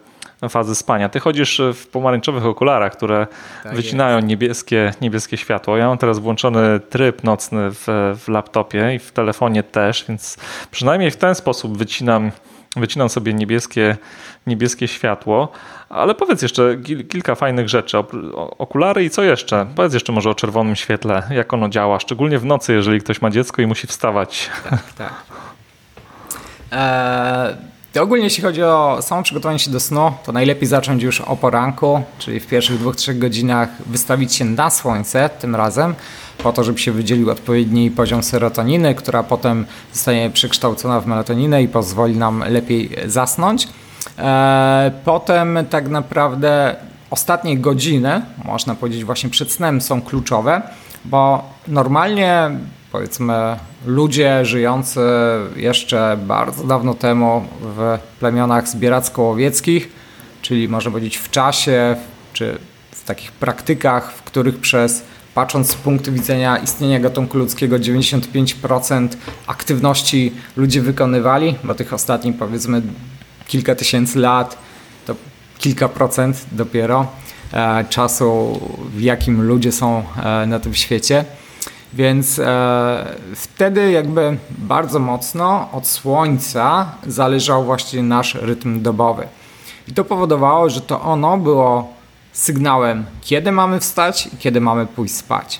fazy spania. Ty chodzisz w pomarańczowych okularach, które tak wycinają niebieskie, niebieskie światło. Ja mam teraz włączony tryb nocny w, w laptopie i w telefonie też, więc przynajmniej w ten sposób wycinam wycinam sobie niebieskie, niebieskie światło. Ale powiedz jeszcze kilka fajnych rzeczy. Okulary i co jeszcze? Powiedz jeszcze może o czerwonym świetle, jak ono działa, szczególnie w nocy, jeżeli ktoś ma dziecko i musi wstawać. Tak, tak. Eee, ogólnie jeśli chodzi o samo przygotowanie się do snu, to najlepiej zacząć już o poranku, czyli w pierwszych dwóch, trzech godzinach wystawić się na słońce tym razem, po to, żeby się wydzielił odpowiedni poziom serotoniny, która potem zostanie przekształcona w melatoninę i pozwoli nam lepiej zasnąć. E, potem tak naprawdę ostatnie godziny, można powiedzieć właśnie przed snem są kluczowe, bo normalnie powiedzmy ludzie żyjący jeszcze bardzo dawno temu w plemionach zbieracko-łowieckich, czyli można powiedzieć w czasie, czy w takich praktykach, w których przez patrząc z punktu widzenia istnienia gatunku ludzkiego 95% aktywności ludzie wykonywali, bo tych ostatnich powiedzmy kilka tysięcy lat to kilka procent dopiero e, czasu, w jakim ludzie są e, na tym świecie. Więc e, wtedy jakby bardzo mocno od słońca zależał właśnie nasz rytm dobowy. I to powodowało, że to ono było sygnałem, kiedy mamy wstać i kiedy mamy pójść spać.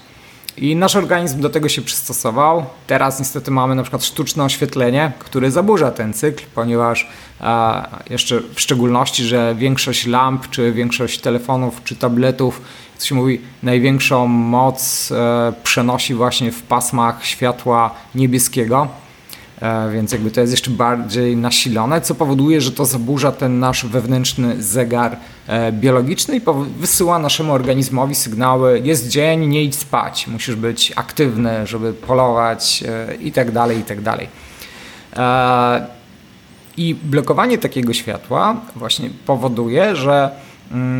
I nasz organizm do tego się przystosował. Teraz niestety mamy na przykład sztuczne oświetlenie, które zaburza ten cykl, ponieważ e, jeszcze w szczególności, że większość lamp, czy większość telefonów, czy tabletów, co się mówi, największą moc e, przenosi właśnie w pasmach światła niebieskiego więc jakby to jest jeszcze bardziej nasilone, co powoduje, że to zaburza ten nasz wewnętrzny zegar e, biologiczny i wysyła naszemu organizmowi sygnały jest dzień, nie idź spać, musisz być aktywny, żeby polować e, i tak dalej, i tak dalej. I blokowanie takiego światła właśnie powoduje, że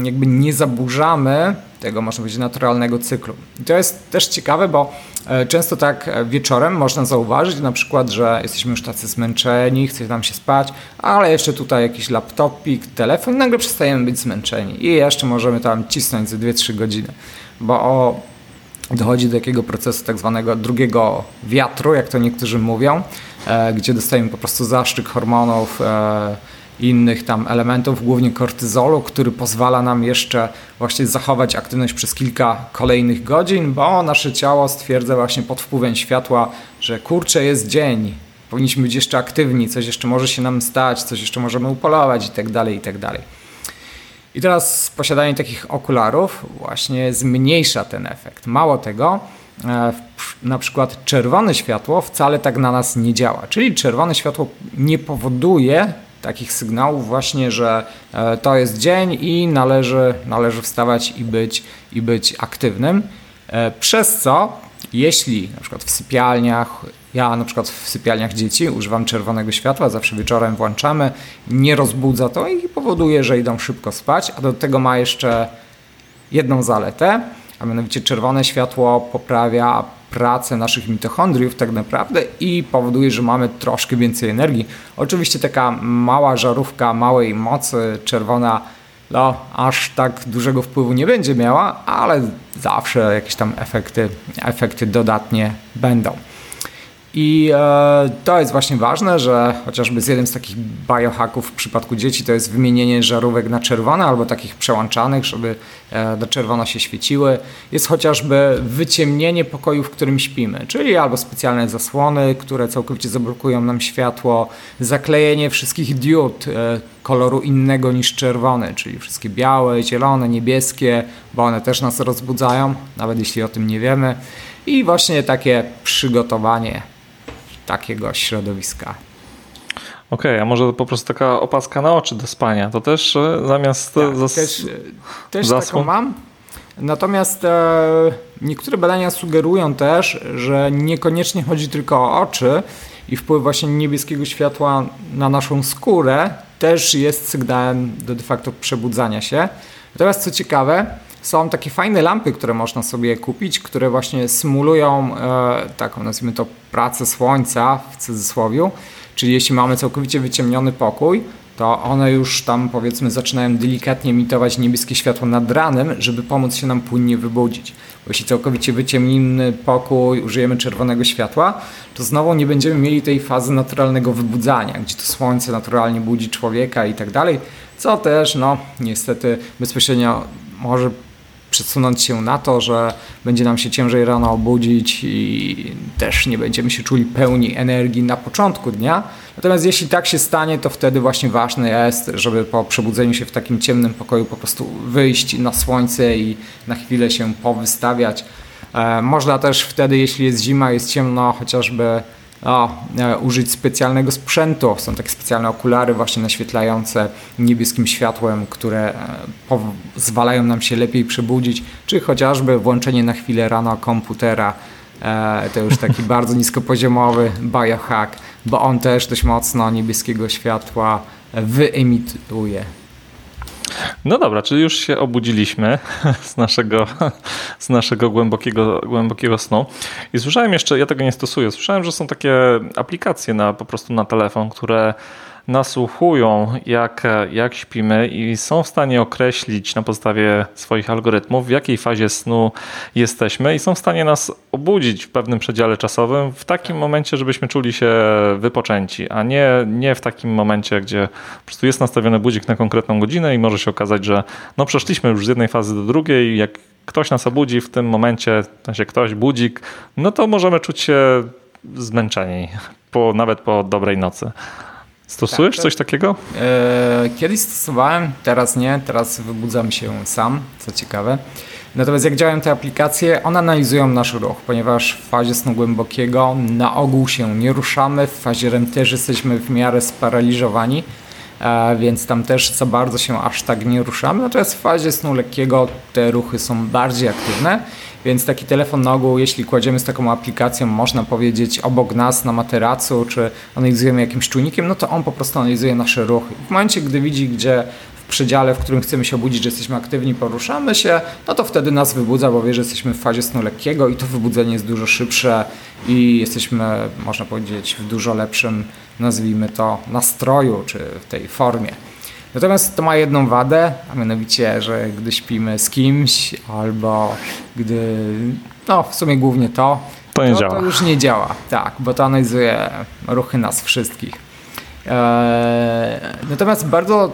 jakby nie zaburzamy tego, można powiedzieć, naturalnego cyklu. I to jest też ciekawe, bo e, często tak e, wieczorem można zauważyć na przykład, że jesteśmy już tacy zmęczeni, chce nam się spać, ale jeszcze tutaj jakiś laptopik, telefon, nagle przestajemy być zmęczeni i jeszcze możemy tam cisnąć ze 2-3 godziny, bo dochodzi do takiego procesu tak zwanego drugiego wiatru, jak to niektórzy mówią, e, gdzie dostajemy po prostu zaszczyk hormonów, innych tam elementów, głównie kortyzolu, który pozwala nam jeszcze właśnie zachować aktywność przez kilka kolejnych godzin, bo nasze ciało stwierdza właśnie pod wpływem światła, że kurczę jest dzień, powinniśmy być jeszcze aktywni, coś jeszcze może się nam stać, coś jeszcze możemy upolować i tak dalej, i tak dalej. I teraz posiadanie takich okularów właśnie zmniejsza ten efekt. Mało tego, e, na przykład czerwone światło wcale tak na nas nie działa. Czyli czerwone światło nie powoduje takich sygnałów właśnie, że e, to jest dzień i należy, należy wstawać i być, i być aktywnym. E, przez co, jeśli na przykład w sypialniach, ja na przykład w sypialniach dzieci używam czerwonego światła, zawsze wieczorem włączamy, nie rozbudza to i powoduje, że idą szybko spać, a do tego ma jeszcze jedną zaletę, a mianowicie czerwone światło poprawia pracę naszych mitochondriów tak naprawdę i powoduje, że mamy troszkę więcej energii. Oczywiście taka mała żarówka małej mocy czerwona no, aż tak dużego wpływu nie będzie miała, ale zawsze jakieś tam efekty, efekty dodatnie będą. I e, to jest właśnie ważne, że chociażby z jednym z takich biohacków w przypadku dzieci to jest wymienienie żarówek na czerwone albo takich przełączanych, żeby e, do czerwono się świeciły. Jest chociażby wyciemnienie pokoju, w którym śpimy, czyli albo specjalne zasłony, które całkowicie zablokują nam światło, zaklejenie wszystkich diod e, koloru innego niż czerwony, czyli wszystkie białe, zielone, niebieskie, bo one też nas rozbudzają, nawet jeśli o tym nie wiemy. I właśnie takie przygotowanie takiego środowiska. Okej, okay, a może po prostu taka opaska na oczy do spania, to też e, zamiast... Tak, zas... też, też taką mam. Natomiast e, niektóre badania sugerują też, że niekoniecznie chodzi tylko o oczy i wpływ właśnie niebieskiego światła na naszą skórę też jest sygnałem do de facto przebudzania się. Natomiast co ciekawe, są takie fajne lampy, które można sobie kupić, które właśnie symulują e, taką, nazwijmy to, pracę słońca w cudzysłowie. Czyli jeśli mamy całkowicie wyciemniony pokój, to one już tam powiedzmy zaczynają delikatnie emitować niebieskie światło nad ranem, żeby pomóc się nam płynnie wybudzić. Bo jeśli całkowicie wyciemnimy pokój, użyjemy czerwonego światła, to znowu nie będziemy mieli tej fazy naturalnego wybudzania, gdzie to słońce naturalnie budzi człowieka i tak dalej, co też no niestety bezpośrednio może przesunąć się na to, że będzie nam się ciężej rano obudzić i też nie będziemy się czuli pełni energii na początku dnia. Natomiast jeśli tak się stanie, to wtedy właśnie ważne jest, żeby po przebudzeniu się w takim ciemnym pokoju po prostu wyjść na słońce i na chwilę się powystawiać. E, można też wtedy, jeśli jest zima, jest ciemno, chociażby o, e, użyć specjalnego sprzętu. Są takie specjalne okulary właśnie naświetlające niebieskim światłem, które e, pozwalają nam się lepiej przebudzić, czy chociażby włączenie na chwilę rano komputera. E, to już taki bardzo niskopoziomowy biohack, bo on też dość mocno niebieskiego światła wyemituje. No dobra, czyli już się obudziliśmy z naszego, z naszego głębokiego, głębokiego snu. I słyszałem jeszcze, ja tego nie stosuję, słyszałem, że są takie aplikacje na, po prostu na telefon, które nasłuchują, jak, jak śpimy i są w stanie określić na podstawie swoich algorytmów, w jakiej fazie snu jesteśmy i są w stanie nas obudzić w pewnym przedziale czasowym, w takim momencie, żebyśmy czuli się wypoczęci, a nie, nie w takim momencie, gdzie po prostu jest nastawiony budzik na konkretną godzinę i może się okazać, że no przeszliśmy już z jednej fazy do drugiej, jak ktoś nas obudzi w tym momencie, w sensie ktoś, budzik, no to możemy czuć się zmęczeni, po, nawet po dobrej nocy. Stosujesz tak, coś takiego? E, kiedyś stosowałem, teraz nie, teraz wybudzam się sam, co ciekawe. Natomiast jak działają te aplikacje, one analizują nasz ruch, ponieważ w fazie snu głębokiego na ogół się nie ruszamy, w fazie REM też jesteśmy w miarę sparaliżowani, e, więc tam też za bardzo się aż tak nie ruszamy. Natomiast w fazie snu lekkiego te ruchy są bardziej aktywne więc taki telefon na ogół, jeśli kładziemy z taką aplikacją, można powiedzieć obok nas na materacu, czy analizujemy jakimś czujnikiem, no to on po prostu analizuje nasze ruchy. W momencie, gdy widzi, gdzie w przedziale, w którym chcemy się obudzić, że jesteśmy aktywni, poruszamy się, no to wtedy nas wybudza, bo wie, że jesteśmy w fazie snu lekkiego i to wybudzenie jest dużo szybsze i jesteśmy, można powiedzieć, w dużo lepszym, nazwijmy to, nastroju, czy w tej formie. Natomiast to ma jedną wadę, a mianowicie, że gdy śpimy z kimś albo gdy, no w sumie głównie to, to, nie to, działa. to już nie działa, tak, bo to analizuje ruchy nas wszystkich. Eee, natomiast bardzo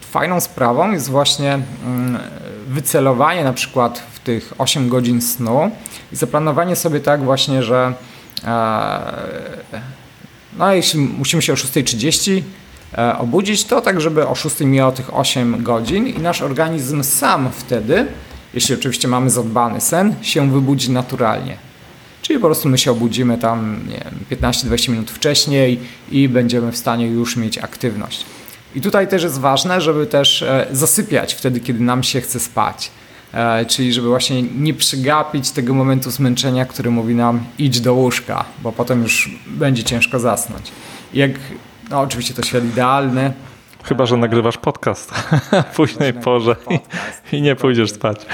fajną sprawą jest właśnie mm, wycelowanie na przykład w tych 8 godzin snu i zaplanowanie sobie tak właśnie, że eee, no jeśli musimy się o 6.30 E, obudzić, to tak, żeby o 6 miało tych 8 godzin i nasz organizm sam wtedy, jeśli oczywiście mamy zadbany sen, się wybudzi naturalnie. Czyli po prostu my się obudzimy tam 15-20 minut wcześniej i będziemy w stanie już mieć aktywność. I tutaj też jest ważne, żeby też e, zasypiać wtedy, kiedy nam się chce spać. E, czyli żeby właśnie nie przegapić tego momentu zmęczenia, który mówi nam idź do łóżka, bo potem już będzie ciężko zasnąć. Jak no oczywiście to świat idealny. Chyba, że nagrywasz podcast w późnej porze i, i, nie pójdziesz spać.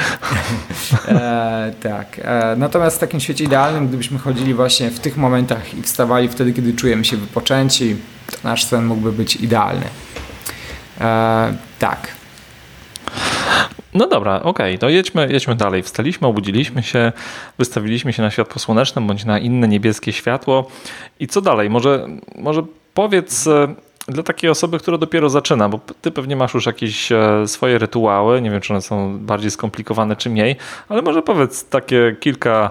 e, tak. E, natomiast w takim świecie idealnym, gdybyśmy chodzili właśnie w tych momentach i wstawali wtedy, kiedy czujemy się wypoczęci, to nasz sen mógłby być idealny. E, tak. No dobra, okej, okay, to jedźmy, jedźmy dalej. Wstaliśmy, obudziliśmy się, wystawiliśmy się na światło słoneczne bądź na inne niebieskie światło. I co dalej? Może, może powiedz e, dla takiej osoby, która dopiero zaczyna, bo ty pewnie masz już jakieś e, swoje rytuały, nie wiem czy one są bardziej skomplikowane czy mniej, ale może powiedz takie kilka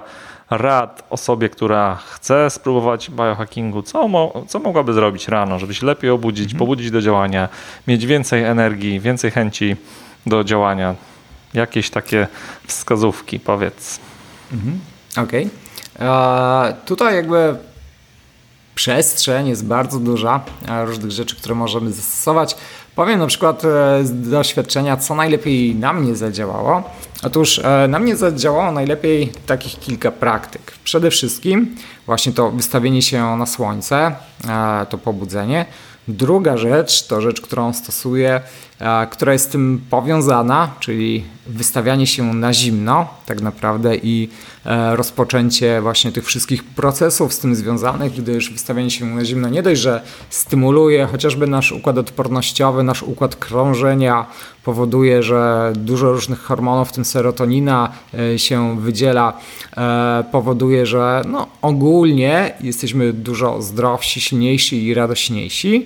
rad osobie, która chce spróbować biohackingu, co, mo co mogłaby zrobić rano, żeby się lepiej obudzić, mhm. pobudzić do działania, mieć więcej energii, więcej chęci do działania. Jakieś takie wskazówki, powiedz. Mhm. Okej. Okay. Tutaj jakby przestrzeń jest bardzo duża różnych rzeczy, które możemy zastosować. Powiem na przykład e, z doświadczenia, co najlepiej na mnie zadziałało. Otóż e, na mnie zadziałało najlepiej takich kilka praktyk. Przede wszystkim właśnie to wystawienie się na słońce, e, to pobudzenie. Druga rzecz to rzecz, którą stosuję, która jest z tym powiązana, czyli wystawianie się na zimno, tak naprawdę, i rozpoczęcie właśnie tych wszystkich procesów z tym związanych, gdyż wystawianie się na zimno nie dość, że stymuluje chociażby nasz układ odpornościowy, nasz układ krążenia, powoduje, że dużo różnych hormonów, w tym serotonina się wydziela, powoduje, że no, ogólnie jesteśmy dużo zdrowsi, silniejsi i radośniejsi.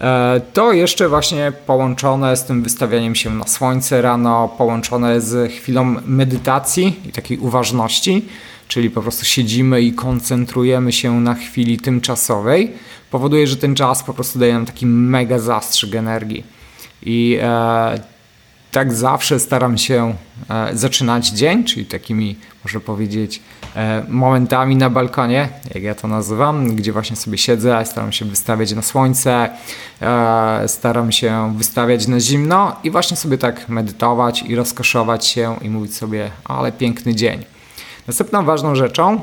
E, to jeszcze właśnie połączone z tym wystawianiem się na słońce rano, połączone z chwilą medytacji i takiej uważności, czyli po prostu siedzimy i koncentrujemy się na chwili tymczasowej, powoduje, że ten czas po prostu daje nam taki mega zastrzyk energii. I e, tak zawsze staram się e, zaczynać dzień, czyli takimi, można powiedzieć, momentami na balkonie, jak ja to nazywam, gdzie właśnie sobie siedzę, staram się wystawiać na słońce, e, staram się wystawiać na zimno i właśnie sobie tak medytować i rozkoszować się i mówić sobie, ale piękny dzień. Następną ważną rzeczą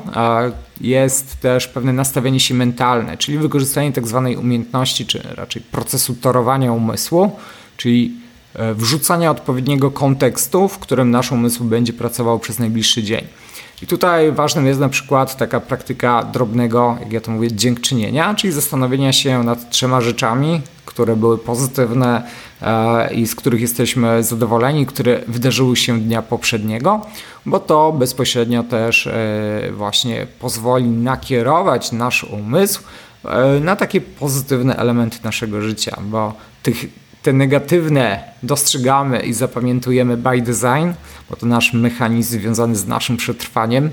jest też pewne nastawienie się mentalne, czyli wykorzystanie tak zwanej umiejętności, czy raczej procesu torowania umysłu, czyli E, wrzucania odpowiedniego kontekstu, w którym nasz umysł będzie pracował przez najbliższy dzień. I tutaj ważnym jest na przykład taka praktyka drobnego, jak ja to mówię, dziękczynienia, czyli zastanowienia się nad trzema rzeczami, które były pozytywne e, i z których jesteśmy zadowoleni, które wydarzyły się dnia poprzedniego, bo to bezpośrednio też e, właśnie pozwoli nakierować nasz umysł na takie pozytywne elementy naszego życia, bo tych te negatywne dostrzegamy i zapamiętujemy by design, bo to nasz mechanizm związany z naszym przetrwaniem.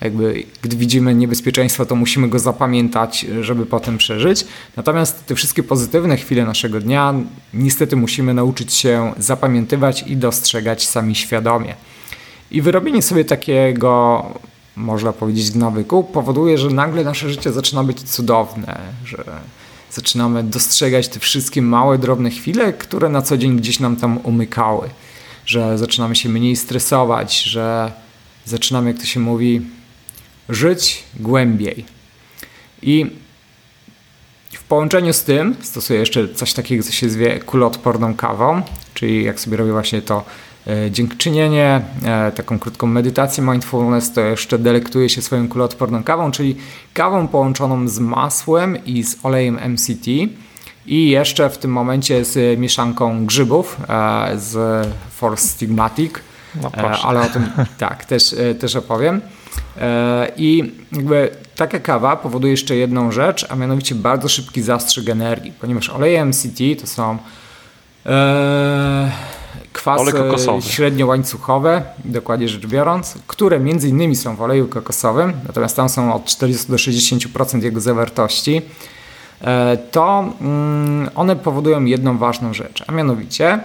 Jakby, gdy widzimy niebezpieczeństwo, to musimy go zapamiętać, żeby potem przeżyć. Natomiast te wszystkie pozytywne chwile naszego dnia, niestety musimy nauczyć się zapamiętywać i dostrzegać sami świadomie. I wyrobienie sobie takiego, można powiedzieć, nawyku powoduje, że nagle nasze życie zaczyna być cudowne, że zaczynamy dostrzegać te wszystkie małe, drobne chwile, które na co dzień gdzieś nam tam umykały. Że zaczynamy się mniej stresować, że zaczynamy, jak to się mówi, żyć głębiej. I w połączeniu z tym stosuję jeszcze coś takiego, co się zwie kuloodporną kawą, czyli jak sobie robię właśnie to dziękczynienie, e, taką krótką medytację mindfulness, to jeszcze delektuję się swoją kuloodporną kawą, czyli kawą połączoną z masłem i z olejem MCT i jeszcze w tym momencie z mieszanką grzybów e, z Force Stigmatic, no ale o tym tak, też, też opowiem. I jakby taka kawa powoduje jeszcze jedną rzecz, a mianowicie bardzo szybki zastrzyk energii, ponieważ oleje MCT to są kwasy średniołańcuchowe, dokładnie rzecz biorąc, które między innymi są w oleju kokosowym, natomiast tam są od 40 do 60% jego zawartości, e, to mm, one powodują jedną ważną rzecz, a mianowicie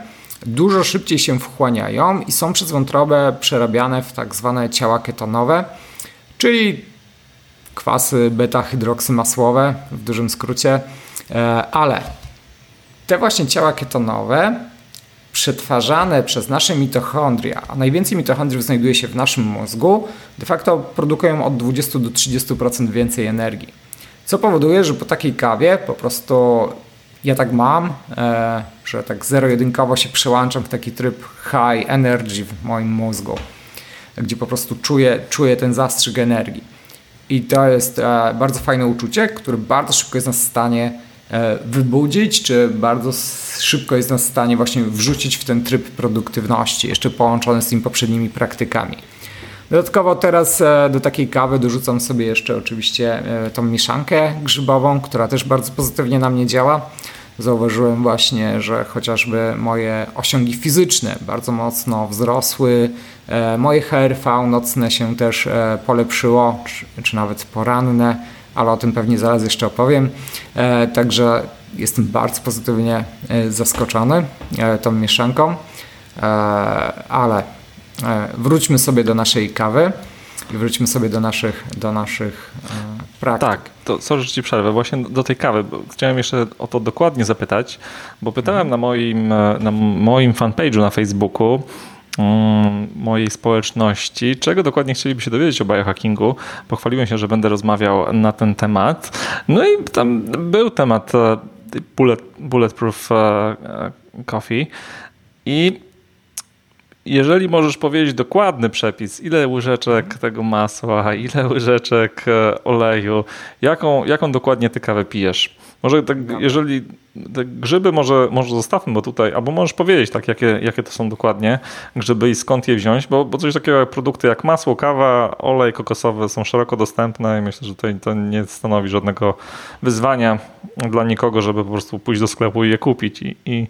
dużo szybciej się wchłaniają i są przez wątrobę przerabiane w tak zwane ciała ketonowe, czyli kwasy beta-hydroksymasłowe w dużym skrócie, e, ale te właśnie ciała ketonowe przetwarzane przez nasze mitochondria, a najwięcej mitochondriów znajduje się w naszym mózgu, de facto produkują od 20 do 30% więcej energii. Co powoduje, że po takiej kawie po prostu ja tak mam, e, że tak zero-jedynkowo się przełączam w taki tryb high energy w moim mózgu, gdzie po prostu czuję, czuję ten zastrzyk energii. I to jest e, bardzo fajne uczucie, które bardzo szybko jest nas w stanie wybudzić, czy bardzo szybko jest nas w stanie właśnie wrzucić w ten tryb produktywności, jeszcze połączony z tymi poprzednimi praktykami. Dodatkowo teraz e, do takiej kawy dorzucam sobie jeszcze oczywiście e, tą mieszankę grzybową, która też bardzo pozytywnie na mnie działa. Zauważyłem właśnie, że chociażby moje osiągi fizyczne bardzo mocno wzrosły, moje HRV nocne się też polepszyło, czy, czy nawet poranne ale o tym pewnie zaraz jeszcze opowiem. E, także jestem bardzo pozytywnie e, zaskoczony e, tą mieszanką, ale wróćmy sobie do naszej kawy i wróćmy sobie do naszych, do naszych praktyk. Tak, to sorry, że ci przerwę. Właśnie do tej kawy. Chciałem jeszcze o to dokładnie zapytać, bo pytałem mhm. na moim, na moim fanpage'u na Facebooku, mojej społeczności, czego dokładnie chcieliby się dowiedzieć o biohackingu. Pochwaliłem się, że będę rozmawiał na ten temat. No i tam był temat e, bullet, Bulletproof e, Coffee i jeżeli możesz powiedzieć dokładny przepis, ile łyżeczek tego masła, ile łyżeczek e, oleju, jaką, jaką dokładnie ty kawę pijesz? Może tak, jeżeli te grzyby może, może zostawmy, bo tutaj, albo możesz powiedzieć tak, jakie, jakie to są dokładnie grzyby i skąd je wziąć, bo, bo coś takiego jak produkty jak masło, kawa, olej kokosowy są szeroko dostępne i myślę, że to, to nie stanowi żadnego wyzwania dla nikogo, żeby po prostu pójść do sklepu i je kupić i, i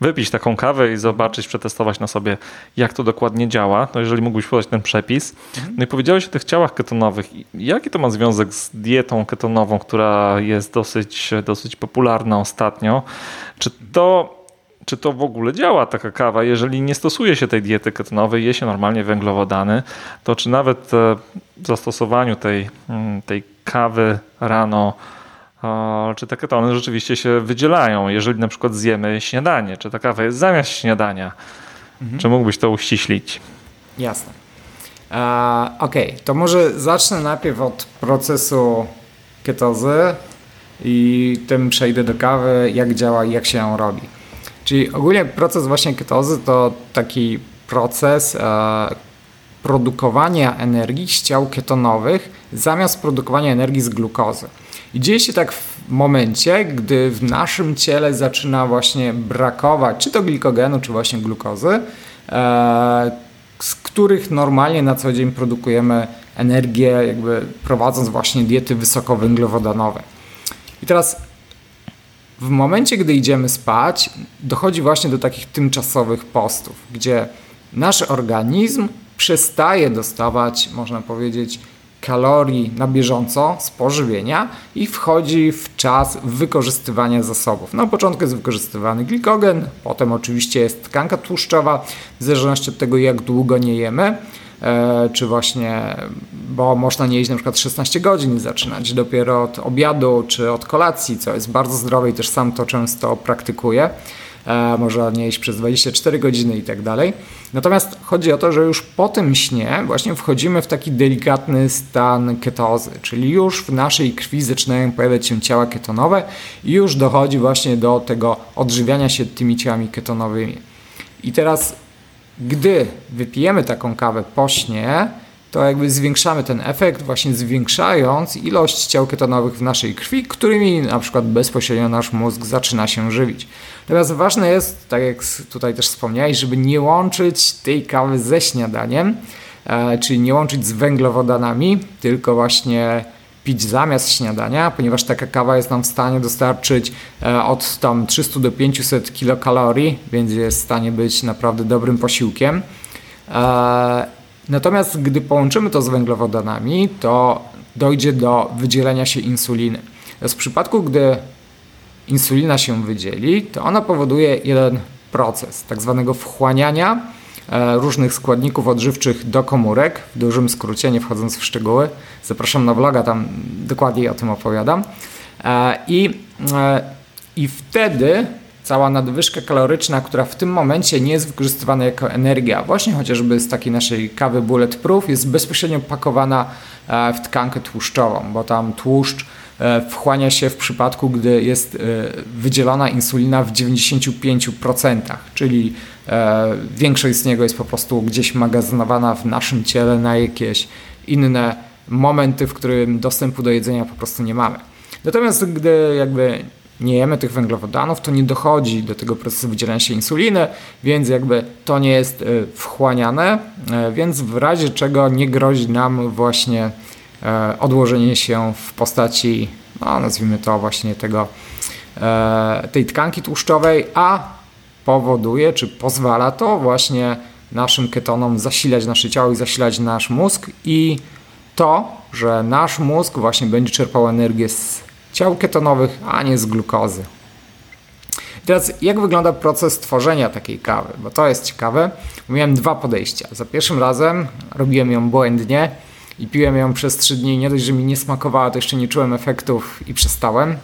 wypić taką kawę i zobaczyć, przetestować na sobie, jak to dokładnie działa. No jeżeli mógłbyś podać ten przepis. No i powiedziałeś o tych ciałach ketonowych. Jaki to ma związek z dietą ketonową, która jest dosyć, dosyć popularna ostatnio? Czy to czy to w ogóle działa taka kawa, jeżeli nie stosuje się tej diety ketonowej, je się normalnie węglowodany, to czy nawet e, w zastosowaniu tej, mm, tej kawy rano czy te ketony rzeczywiście się wydzielają, jeżeli na przykład zjemy śniadanie, czy ta kawa jest zamiast śniadania. Mhm. Czy mógłbyś to uściślić? Jasne. E, ok, to może zacznę najpierw od procesu ketozy i tym przejdę do kawy, jak działa i jak się ją robi. Czyli ogólnie proces właśnie ketozy to taki proces e, produkowania energii z ciał ketonowych zamiast produkowania energii z glukozy. I dzieje się tak w momencie, gdy w naszym ciele zaczyna właśnie brakować czy to glikogenu, czy właśnie glukozy, e, z których normalnie na co dzień produkujemy energię, jakby prowadząc właśnie diety wysokowęglowodanowe. I teraz w momencie, gdy idziemy spać, dochodzi właśnie do takich tymczasowych postów, gdzie nasz organizm przestaje dostawać, można powiedzieć, kalorii na bieżąco z pożywienia i wchodzi w czas wykorzystywania zasobów. Na początku jest wykorzystywany glikogen, potem oczywiście jest tkanka tłuszczowa, w zależności od tego jak długo nie jemy, czy właśnie, bo można nie jeść na przykład 16 godzin, zaczynać dopiero od obiadu czy od kolacji, co jest bardzo zdrowe i też sam to często praktykuję. E, można nie jeść przez 24 godziny i tak dalej. Natomiast chodzi o to, że już po tym śnie właśnie wchodzimy w taki delikatny stan ketozy, czyli już w naszej krwi zaczynają pojawiać się ciała ketonowe i już dochodzi właśnie do tego odżywiania się tymi ciałami ketonowymi. I teraz, gdy wypijemy taką kawę po śnie, to jakby zwiększamy ten efekt, właśnie zwiększając ilość ciał ketonowych w naszej krwi, którymi na przykład bezpośrednio nasz mózg zaczyna się żywić. Natomiast ważne jest, tak jak tutaj też wspomniałeś, żeby nie łączyć tej kawy ze śniadaniem, e, czyli nie łączyć z węglowodanami, tylko właśnie pić zamiast śniadania, ponieważ taka kawa jest nam w stanie dostarczyć e, od tam 300 do 500 kilokalorii, więc jest w stanie być naprawdę dobrym posiłkiem. E, Natomiast gdy połączymy to z węglowodanami, to dojdzie do wydzielenia się insuliny. W przypadku, gdy insulina się wydzieli, to ona powoduje jeden proces, tak zwanego wchłaniania różnych składników odżywczych do komórek, w dużym skrócie, nie wchodząc w szczegóły. Zapraszam na vloga, tam dokładniej o tym opowiadam. E, I, e, i wtedy cała nadwyżka kaloryczna, która w tym momencie nie jest wykorzystywana jako energia, właśnie chociażby z takiej naszej kawy Bulletproof, jest bezpośrednio pakowana e, w tkankę tłuszczową, bo tam tłuszcz e, wchłania się w przypadku, gdy jest e, wydzielona insulina w 95%, czyli większość z niego jest po prostu gdzieś magazynowana w naszym ciele na jakieś inne momenty, w którym dostępu do jedzenia po prostu nie mamy. Natomiast gdy jakby nie jemy tych węglowodanów, to nie dochodzi do tego procesu wydzielania się insuliny, więc jakby to nie jest e, wchłaniane, e, więc w razie czego nie grozi nam właśnie e, odłożenie się w postaci, no nazwijmy to właśnie tego, tej tkanki tłuszczowej, a powoduje, czy pozwala to właśnie naszym ketonom zasilać nasze ciało i zasilać nasz mózg i to, że nasz mózg właśnie będzie czerpał energię z ciał ketonowych, a nie z glukozy. teraz jak wygląda proces tworzenia takiej kawy? Bo to jest ciekawe. Miałem dwa podejścia. Za pierwszym razem robiłem ją błędnie i piłem ją przez trzy dni. Nie dość, że mi nie smakowała, to jeszcze nie czułem efektów i przestałem.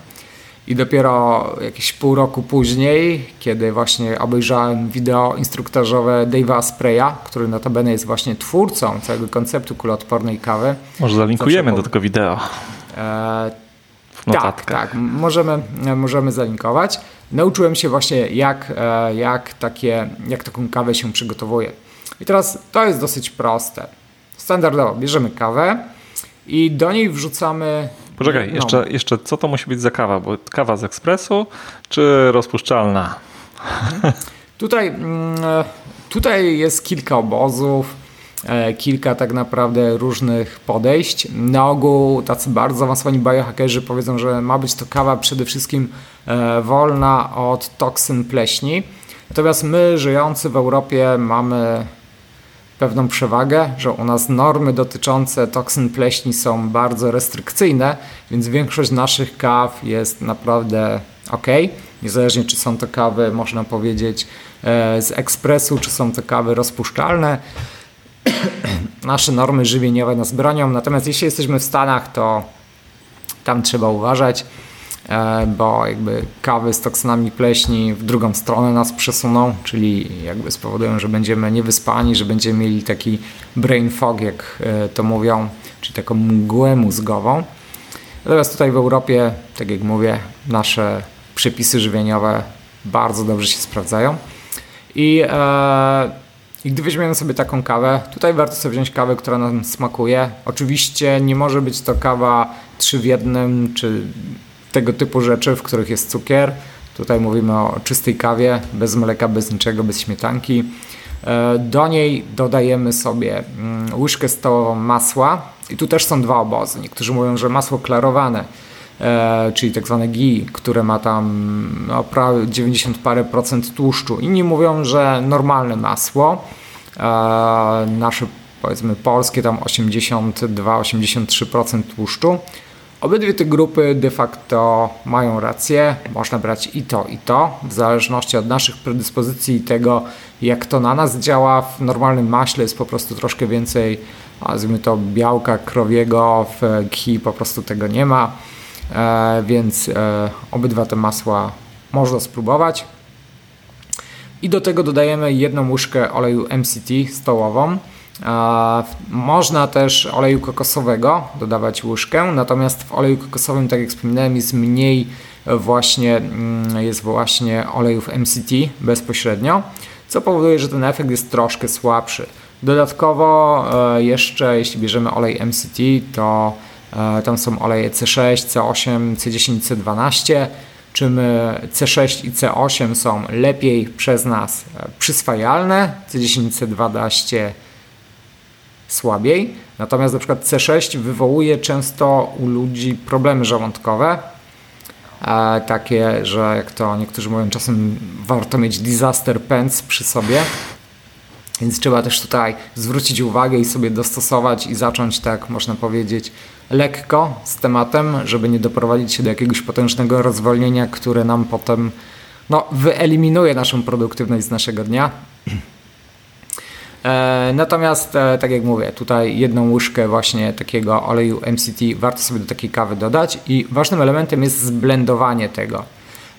I dopiero jakieś pół roku później, kiedy właśnie obejrzałem wideo instruktażowe Dave'a Spraya, który notabene jest właśnie twórcą całego konceptu kuloodpornej kawy. Może zalinkujemy do tego wideo. E, tak, tak. Możemy, możemy zalinkować. Nauczyłem się właśnie jak, e, jak, takie, jak taką kawę się przygotowuje. I teraz to jest dosyć proste. Standardowo bierzemy kawę i do niej wrzucamy. Poczekaj, no. jeszcze, jeszcze co to musi być za kawa? Bo kawa z ekspresu czy rozpuszczalna? Tutaj, mm, tutaj jest kilka obozów, e, kilka tak naprawdę różnych podejść. Na ogół tacy bardzo zaawansowani biohackerzy powiedzą, że ma być to kawa przede wszystkim e, wolna od toksyn pleśni. Natomiast my żyjący w Europie mamy pewną przewagę, że u nas normy dotyczące toksyn pleśni są bardzo restrykcyjne, więc większość naszych kaw jest naprawdę ok. Niezależnie czy są to kawy, można powiedzieć, e, z ekspresu, czy są to kawy rozpuszczalne. Nasze normy żywieniowe nas bronią, natomiast jeśli jesteśmy w Stanach, to tam trzeba uważać. E, bo jakby kawy z toksynami pleśni w drugą stronę nas przesuną, czyli jakby spowodują, że będziemy niewyspani, że będziemy mieli taki brain fog, jak e, to mówią, czyli taką mgłę mózgową. Natomiast tutaj w Europie, tak jak mówię, nasze przepisy żywieniowe bardzo dobrze się sprawdzają. I, e, I gdy weźmiemy sobie taką kawę, tutaj warto sobie wziąć kawę, która nam smakuje. Oczywiście nie może być to kawa trzy w jednym, czy tego typu rzeczy, w których jest cukier. Tutaj mówimy o czystej kawie, bez mleka, bez niczego, bez śmietanki. E, do niej dodajemy sobie mm, łyżkę stołową masła i tu też są dwa obozy. Niektórzy mówią, że masło klarowane, e, czyli tak zwane ghee, które ma tam no, prawie 90 parę procent tłuszczu. Inni mówią, że normalne masło, e, nasze powiedzmy polskie tam 82-83% tłuszczu. Obydwie te grupy de facto mają rację. Można brać i to, i to, w zależności od naszych predyspozycji i tego, jak to na nas działa. W normalnym maśle jest po prostu troszkę więcej, nazwijmy to, białka krowiego, w ki po prostu tego nie ma, e, więc e, obydwa te masła można spróbować. I do tego dodajemy jedną łyżkę oleju MCT stołową. Można też oleju kokosowego dodawać łyżkę, natomiast w oleju kokosowym, tak jak wspominałem, jest mniej właśnie, mm, jest właśnie olejów MCT bezpośrednio, co powoduje, że ten efekt jest troszkę słabszy. Dodatkowo e, jeszcze, jeśli bierzemy olej MCT, to e, tam są oleje C6, C8, C10, C12 czym C6 i C8 są lepiej przez nas e, przyswajalne, C10, C12 słabiej. Natomiast na przykład C6 wywołuje często u ludzi problemy żołądkowe. E, takie, że jak to niektórzy mówią, czasem warto mieć disaster pants przy sobie. Więc trzeba też tutaj zwrócić uwagę i sobie dostosować i zacząć, tak można powiedzieć, lekko z tematem, żeby nie doprowadzić się do jakiegoś potężnego rozwolnienia, które nam potem no, wyeliminuje naszą produktywność z naszego dnia. E, natomiast, e, tak jak mówię, tutaj jedną łyżkę właśnie takiego oleju MCT warto sobie do takiej kawy dodać i ważnym elementem jest zblendowanie tego,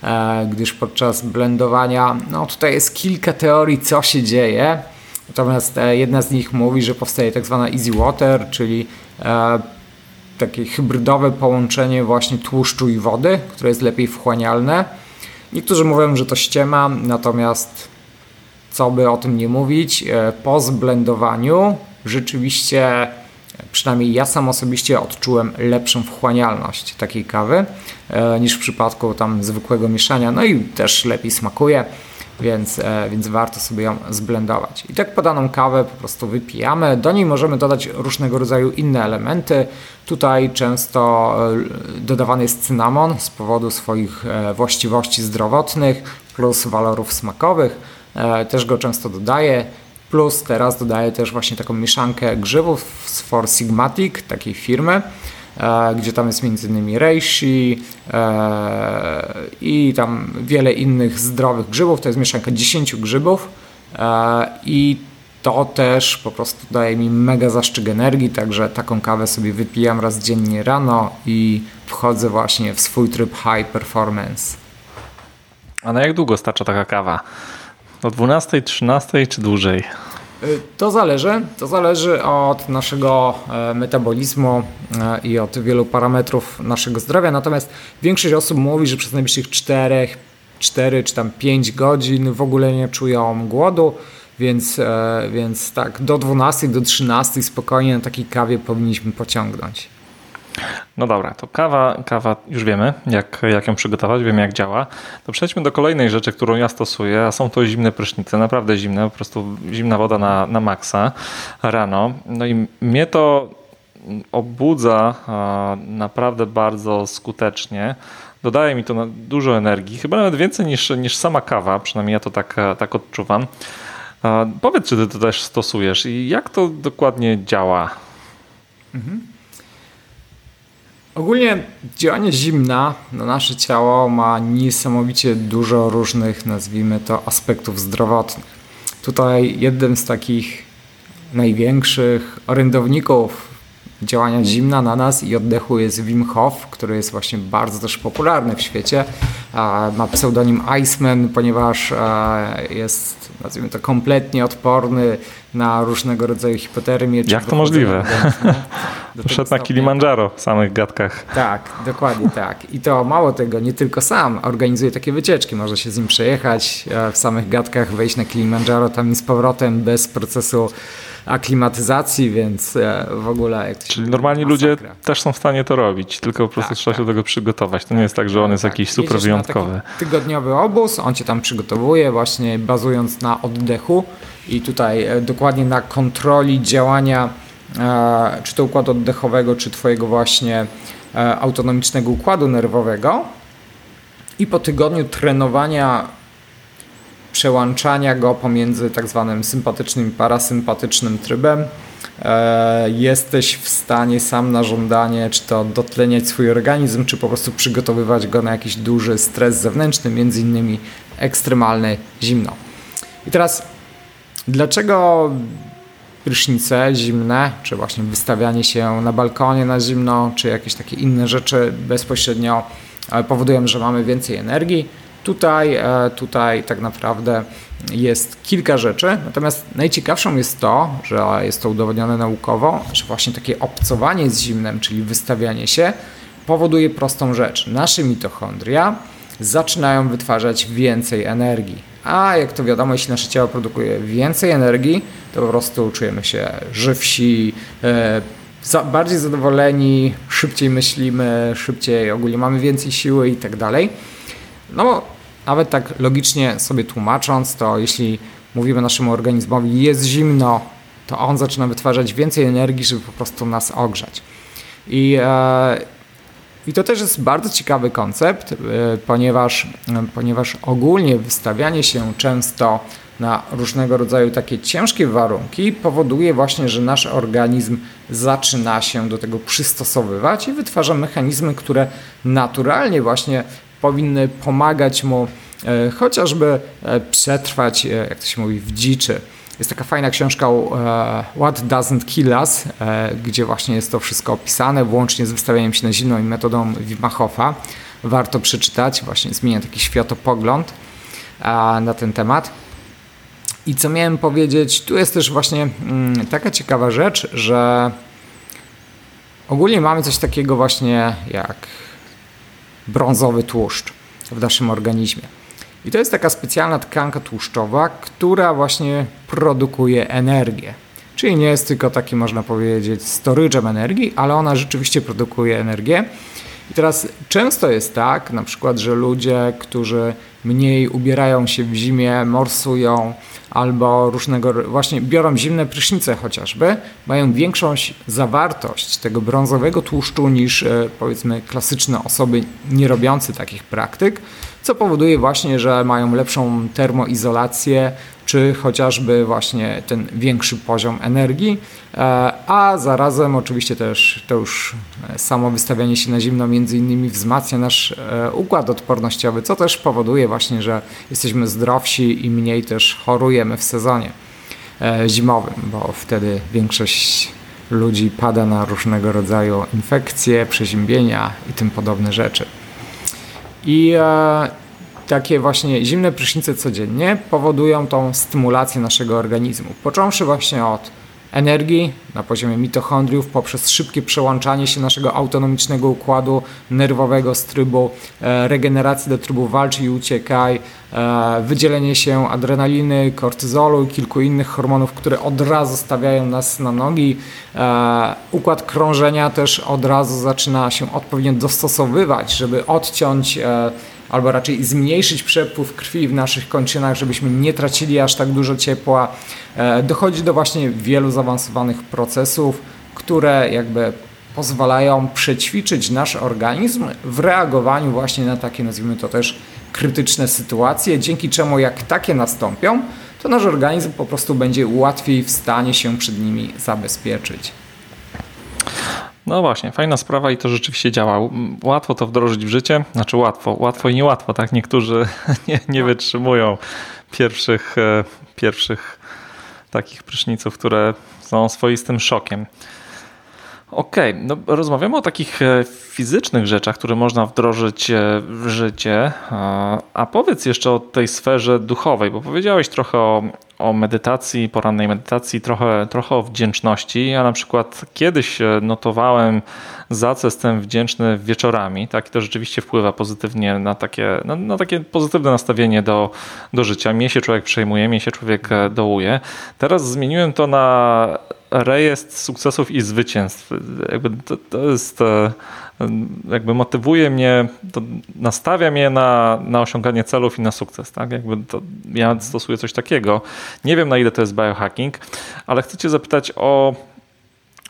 e, gdyż podczas blendowania, no tutaj jest kilka teorii, co się dzieje, natomiast jedna z nich mówi, że powstaje tak zwana easy water, czyli takie hybrydowe połączenie właśnie tłuszczu i wody, które jest lepiej wchłanialne. Niektórzy mówią, że to ściema, natomiast co by o tym nie mówić, e, po zblendowaniu rzeczywiście, przynajmniej ja sam osobiście odczułem lepszą wchłanialność takiej kawy e, niż w przypadku tam zwykłego mieszania, no i też lepiej smakuje. Więc, e, więc warto sobie ją zblendować. I tak podaną kawę po prostu wypijamy. Do niej możemy dodać różnego rodzaju inne elementy. Tutaj często dodawany jest cynamon z powodu swoich właściwości zdrowotnych plus walorów smakowych. E, też go często dodaję. Plus teraz dodaję też właśnie taką mieszankę grzybów z For Sigmatic, takiej firmy, e, gdzie tam jest m.in. reishi e, i tam wiele innych zdrowych grzybów. To jest mieszanka 10 grzybów i to też po prostu daje mi mega zaszczyt energii, także taką kawę sobie wypijam raz dziennie rano i wchodzę właśnie w swój tryb high performance. A na jak długo starcza taka kawa? Do 12, 13 czy dłużej? Y, to zależy. To zależy od naszego e, metabolizmu e, i od wielu parametrów naszego zdrowia. Natomiast większość osób mówi, że przez najbliższych 4, 4 czy tam 5 godzin w ogóle nie czują głodu. Więc, e, więc tak, do 12, do 13 spokojnie na takiej kawie powinniśmy pociągnąć. No dobra, to kawa, kawa już wiemy, jak, jak ją przygotować, wiemy jak działa. To przejdźmy do kolejnej rzeczy, którą ja stosuję, a są to zimne prysznice, naprawdę zimne, po prostu zimna woda na, na maksa rano. No i mnie to obudza naprawdę bardzo skutecznie. Dodaje mi to dużo energii, chyba nawet więcej niż, niż sama kawa, przynajmniej ja to tak, tak odczuwam. Powiedz, czy ty to też stosujesz i jak to dokładnie działa? Mhm. Ogólnie działanie zimna na nasze ciało ma niesamowicie dużo różnych, nazwijmy to, aspektów zdrowotnych. Tutaj jednym z takich największych orędowników działania zimna na nas i oddechu jest Wim Hof, który jest właśnie bardzo też popularny w świecie. Ma pseudonim Iceman, ponieważ jest, nazwijmy to, kompletnie odporny na różnego rodzaju hipotermię. Jak to możliwe? Poszedł na Kilimandżaro w samych gadkach. Tak, dokładnie tak. I to mało tego, nie tylko sam organizuje takie wycieczki. Można się z nim przejechać e, w samych gadkach, wejść na Kilimandżaro tam i z powrotem bez procesu aklimatyzacji, więc e, w ogóle... Jak Czyli normalni masakra. ludzie też są w stanie to robić, tylko po prostu tak, trzeba tak. się do tego przygotować. To nie jest tak, że on jest tak. jakiś super wyjątkowy. tygodniowy obóz, on cię tam przygotowuje właśnie bazując na oddechu i tutaj e, dokładnie na kontroli działania e, czy to układu oddechowego, czy twojego właśnie autonomicznego układu nerwowego. I po tygodniu trenowania przełączania go pomiędzy tak zwanym sympatycznym i parasympatycznym trybem. E, jesteś w stanie sam na żądanie, czy to dotleniać swój organizm, czy po prostu przygotowywać go na jakiś duży stres zewnętrzny, między innymi ekstremalne zimno. I teraz, dlaczego prysznice zimne, czy właśnie wystawianie się na balkonie na zimno, czy jakieś takie inne rzeczy bezpośrednio e, powodują, że mamy więcej energii? Tutaj, e, tutaj tak naprawdę jest kilka rzeczy, natomiast najciekawszą jest to, że jest to udowodnione naukowo, że właśnie takie obcowanie z zimnem, czyli wystawianie się, powoduje prostą rzecz. Nasze mitochondria zaczynają wytwarzać więcej energii. A jak to wiadomo, jeśli nasze ciało produkuje więcej energii, to po prostu czujemy się żywsi, e, bardziej zadowoleni, szybciej myślimy, szybciej ogólnie mamy więcej siły i tak dalej. No nawet tak logicznie sobie tłumacząc, to jeśli mówimy naszemu organizmowi jest zimno, to on zaczyna wytwarzać więcej energii, żeby po prostu nas ogrzać. I, e, i to też jest bardzo ciekawy koncept, e, ponieważ, e, ponieważ ogólnie wystawianie się często na różnego rodzaju takie ciężkie warunki powoduje właśnie, że nasz organizm zaczyna się do tego przystosowywać i wytwarza mechanizmy, które naturalnie właśnie powinny pomagać mu e, chociażby e, przetrwać, e, jak to się mówi, w dziczy. Jest taka fajna książka What Doesn't Kill Us, gdzie właśnie jest to wszystko opisane, włącznie z wystawianiem się na zimną i metodą Wim Hofa. Warto przeczytać, właśnie zmienia taki światopogląd na ten temat. I co miałem powiedzieć, tu jest też właśnie mm, taka ciekawa rzecz, że ogólnie mamy coś takiego właśnie jak brązowy tłuszcz w naszym organizmie. I to jest taka specjalna tkanka tłuszczowa, która właśnie produkuje energię. Czyli nie jest tylko taki, można powiedzieć, storage'em energii, ale ona rzeczywiście produkuje energię. I teraz często jest tak, na przykład, że ludzie, którzy mniej ubierają się w zimie, morsują albo różnego, właśnie biorą zimne prysznice chociażby, mają większą zawartość tego brązowego tłuszczu niż e, powiedzmy klasyczne osoby nie robiące takich praktyk, co powoduje właśnie, że mają lepszą termoizolację, czy chociażby właśnie ten większy poziom energii, e, a zarazem oczywiście też to już e, samo wystawianie się na zimno między innymi wzmacnia nasz e, układ odpornościowy, co też powoduje właśnie, że jesteśmy zdrowsi i mniej też chorujemy w sezonie zimowym, bo wtedy większość ludzi pada na różnego rodzaju infekcje, przeziębienia i tym podobne rzeczy. I takie właśnie zimne prysznice codziennie powodują tą stymulację naszego organizmu. Począwszy właśnie od energii na poziomie mitochondriów poprzez szybkie przełączanie się naszego autonomicznego układu nerwowego z trybu e, regeneracji do trybu walcz i uciekaj, e, wydzielenie się adrenaliny, kortyzolu i kilku innych hormonów, które od razu stawiają nas na nogi. E, układ krążenia też od razu zaczyna się odpowiednio dostosowywać, żeby odciąć albo raczej zmniejszyć przepływ krwi w naszych kończynach, żebyśmy nie tracili aż tak dużo ciepła. E, dochodzi do właśnie wielu zaawansowanych procesów, które jakby pozwalają przećwiczyć nasz organizm w reagowaniu właśnie na takie, nazwijmy to też, krytyczne sytuacje, dzięki czemu jak takie nastąpią, to nasz organizm po prostu będzie łatwiej w stanie się przed nimi zabezpieczyć. No właśnie, fajna sprawa i to rzeczywiście działa. Łatwo to wdrożyć w życie, znaczy łatwo, łatwo i niełatwo, tak? Niektórzy nie, nie wytrzymują pierwszych, e, pierwszych takich pryszniców, które są swoistym szokiem. Okej, okay, no rozmawiamy o takich e, fizycznych rzeczach, które można wdrożyć e, w życie. A powiedz jeszcze o tej sferze duchowej, bo powiedziałeś trochę o, o medytacji, porannej medytacji, trochę, trochę o wdzięczności. Ja na przykład kiedyś e, notowałem, za co jestem wdzięczny wieczorami. Tak, i to rzeczywiście wpływa pozytywnie na takie, na, na takie pozytywne nastawienie do, do życia. Mnie się człowiek przejmuje, mnie się człowiek dołuje. Teraz zmieniłem to na rejestr sukcesów i zwycięstw. Jakby to, to jest e, jakby motywuje mnie, nastawia mnie na, na osiąganie celów i na sukces. Tak? Jakby to, ja stosuję coś takiego. Nie wiem na ile to jest biohacking, ale chcę Cię zapytać o,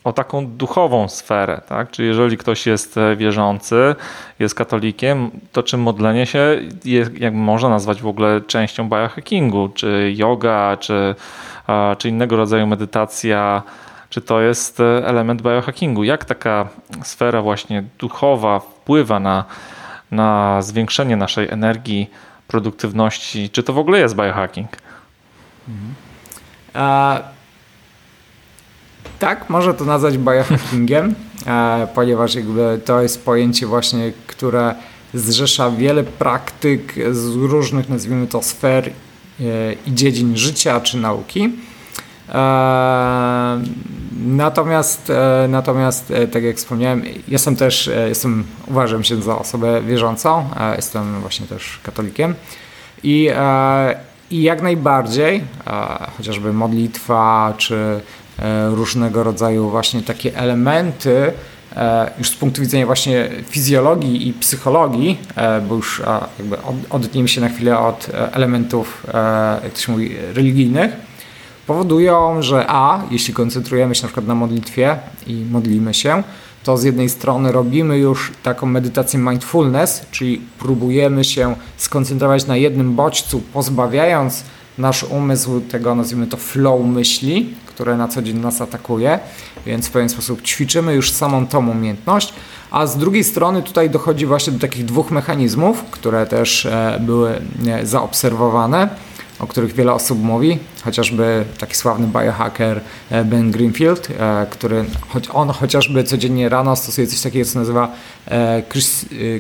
o taką duchową sferę. Tak? Czy jeżeli ktoś jest wierzący, jest katolikiem, to czy modlenie się jest, jak można nazwać w ogóle częścią biohackingu, czy yoga, czy czy innego rodzaju medytacja, czy to jest e, element biohackingu? Jak taka sfera właśnie duchowa wpływa na, na zwiększenie naszej energii, produktywności? Czy to w ogóle jest biohacking? Mhm. Tak, można to nazwać biohackingiem, a, ponieważ jakby to jest pojęcie właśnie, które zrzesza wiele praktyk z różnych, nazwijmy to, sfer i dziedzin życia czy nauki. E, natomiast, e, natomiast, e, tak jak wspomniałem, jestem też, jestem, uważam się za osobę wierzącą, jestem właśnie też katolikiem i, i jak najbardziej, chociażby modlitwa czy różnego rodzaju właśnie takie elementy, już z punktu widzenia właśnie fizjologii i psychologii, bo już jakby odetniemy się na chwilę od elementów, jak to się mówi, religijnych, powodują, że a, jeśli koncentrujemy się na przykład na modlitwie i modlimy się, to z jednej strony robimy już taką medytację mindfulness, czyli próbujemy się skoncentrować na jednym bodźcu, pozbawiając nasz umysł tego, nazwijmy to flow myśli, które na co dzień nas atakuje, więc w pewien sposób ćwiczymy już samą tą umiejętność, a z drugiej strony tutaj dochodzi właśnie do takich dwóch mechanizmów, które też e, były e, zaobserwowane o których wiele osób mówi, chociażby taki sławny biohacker e, Ben Greenfield, e, który on chociażby codziennie rano stosuje coś takiego, co nazywa e,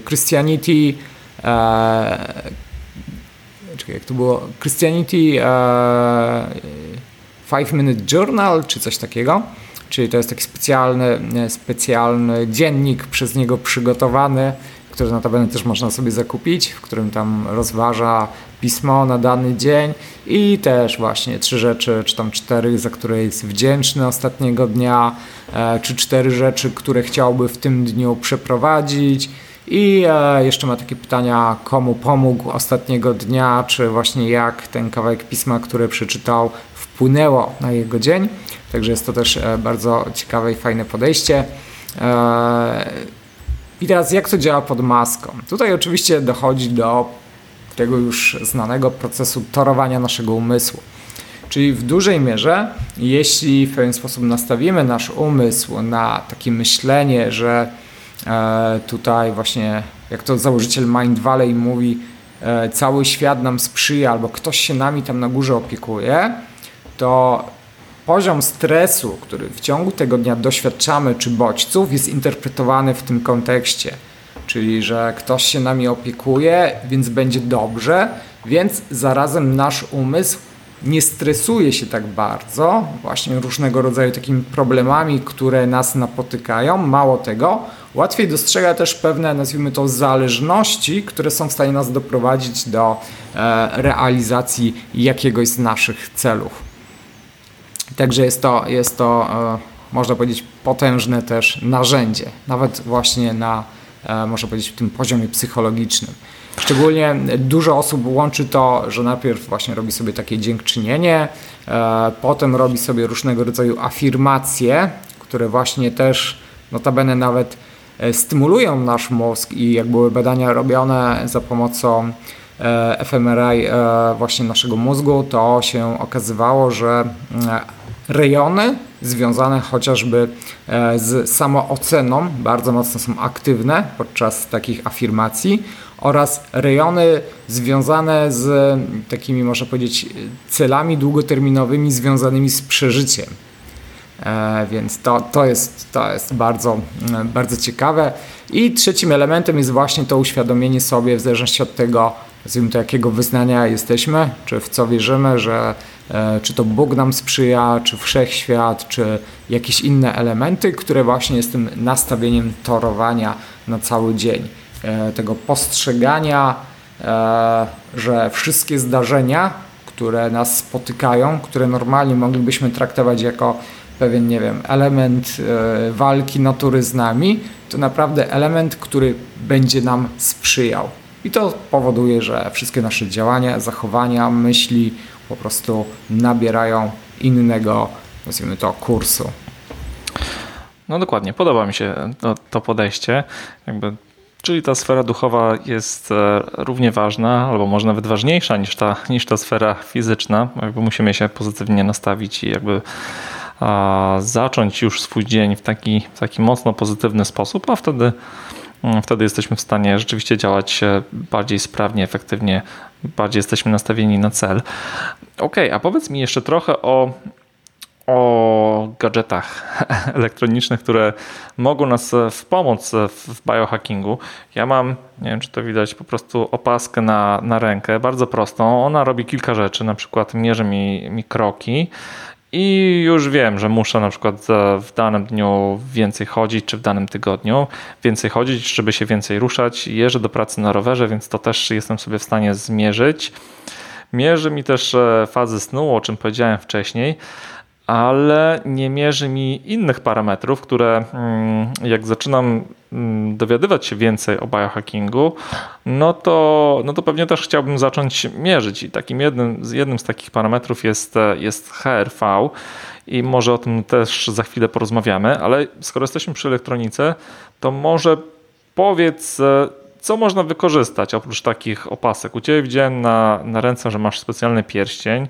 Christianity czekaj, jak to było? Christianity 5 Minute Journal, czy coś takiego. Czyli to jest taki specjalny, specjalny dziennik przez niego przygotowany, który notabene też można sobie zakupić, w którym tam rozważa pismo na dany dzień i też właśnie trzy rzeczy, czy tam cztery, za które jest wdzięczny ostatniego dnia, e, czy cztery rzeczy, które chciałby w tym dniu przeprowadzić. I e, jeszcze ma takie pytania, komu pomógł ostatniego dnia, czy właśnie jak ten kawałek pisma, który przeczytał, wpłynęło na jego dzień. Także jest to też e, bardzo ciekawe i fajne podejście. I teraz jak to działa pod maską? Tutaj oczywiście dochodzi do tego już znanego procesu torowania naszego umysłu. Czyli w dużej mierze, jeśli w pewien sposób nastawimy nasz umysł na takie myślenie, że e, tutaj właśnie, jak to założyciel Mind Valley mówi, e, cały świat nam sprzyja albo ktoś się nami tam na górze opiekuje, to poziom stresu, który w ciągu tego dnia doświadczamy, czy bodźców, jest interpretowany w tym kontekście. Czyli, że ktoś się nami opiekuje, więc będzie dobrze, więc zarazem nasz umysł nie stresuje się tak bardzo właśnie różnego rodzaju takimi problemami, które nas napotykają. Mało tego, łatwiej dostrzega też pewne, nazwijmy to, zależności, które są w stanie nas doprowadzić do e, realizacji jakiegoś z naszych celów. Także jest to, jest to e, można powiedzieć, potężne też narzędzie, nawet właśnie na, e, można powiedzieć, tym poziomie psychologicznym. Szczególnie dużo osób łączy to, że najpierw właśnie robi sobie takie dziękczynienie, e, potem robi sobie różnego rodzaju afirmacje, które właśnie też notabene nawet stymulują nasz mózg i jak były badania robione za pomocą fMRI właśnie naszego mózgu, to się okazywało, że rejony związane chociażby z samooceną bardzo mocno są aktywne podczas takich afirmacji oraz rejony związane z takimi, można powiedzieć, celami długoterminowymi związanymi z przeżyciem. E, więc to, to, jest, to jest bardzo, e, bardzo ciekawe. I trzecim elementem jest właśnie to uświadomienie sobie, w zależności od tego, nazwijmy to, jakiego wyznania jesteśmy, czy w co wierzymy, że e, czy to Bóg nam sprzyja, czy wszechświat, czy jakieś inne elementy, które właśnie jest tym nastawieniem torowania na cały dzień. E, tego postrzegania, e, że wszystkie zdarzenia, które nas spotykają, które normalnie moglibyśmy traktować jako pewien, nie wiem, element walki natury z nami, to naprawdę element, który będzie nam sprzyjał. I to powoduje, że wszystkie nasze działania, zachowania, myśli po prostu nabierają innego, nazwijmy to, kursu. No dokładnie, podoba mi się to, to podejście. Jakby Czyli ta sfera duchowa jest e, równie ważna, albo może nawet ważniejsza niż ta, niż ta sfera fizyczna. Jakby musimy się pozytywnie nastawić i jakby zacząć już swój dzień w taki, w taki mocno pozytywny sposób, a wtedy, wtedy jesteśmy w stanie rzeczywiście działać e, bardziej sprawnie, efektywnie, bardziej jesteśmy nastawieni na cel. Ok, a powiedz mi jeszcze trochę o o gadżetach elektronicznych, które mogą nas wspomóc w biohackingu. Ja mam, nie wiem czy to widać, po prostu opaskę na, na rękę, bardzo prostą. Ona robi kilka rzeczy, na przykład mierzy mi, mi kroki i już wiem, że muszę na przykład w danym dniu więcej chodzić, czy w danym tygodniu więcej chodzić, żeby się więcej ruszać. Jeżdżę do pracy na rowerze, więc to też jestem sobie w stanie zmierzyć. Mierzy mi też e, fazy snu, o czym powiedziałem wcześniej ale nie mierzy mi innych parametrów, które mm, jak zaczynam mm, dowiadywać się więcej o biohackingu, no to, no to pewnie też chciałbym zacząć mierzyć. I takim jednym, jednym z takich parametrów jest, jest HRV i może o tym też za chwilę porozmawiamy, ale skoro jesteśmy przy elektronice, to może powiedz, co można wykorzystać oprócz takich opasek. U Ciebie widziałem na, na ręce, że masz specjalny pierścień.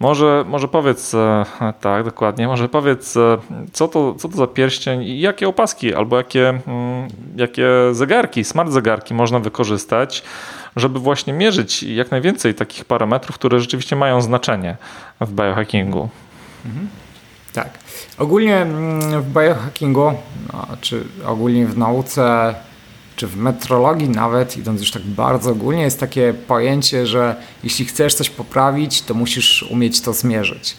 Może, może powiedz, e, tak, dokładnie, może powiedz, e, co to, co to za pierścień i jakie opaski albo jakie, mm, jakie zegarki, smart zegarki można wykorzystać, żeby właśnie mierzyć jak najwięcej takich parametrów, które rzeczywiście mają znaczenie w biohackingu. Mhm. Tak. Ogólnie mm, w biohackingu, no, czy ogólnie w nauce czy w metrologii nawet, idąc już tak bardzo ogólnie, jest takie pojęcie, że jeśli chcesz coś poprawić, to musisz umieć to zmierzyć.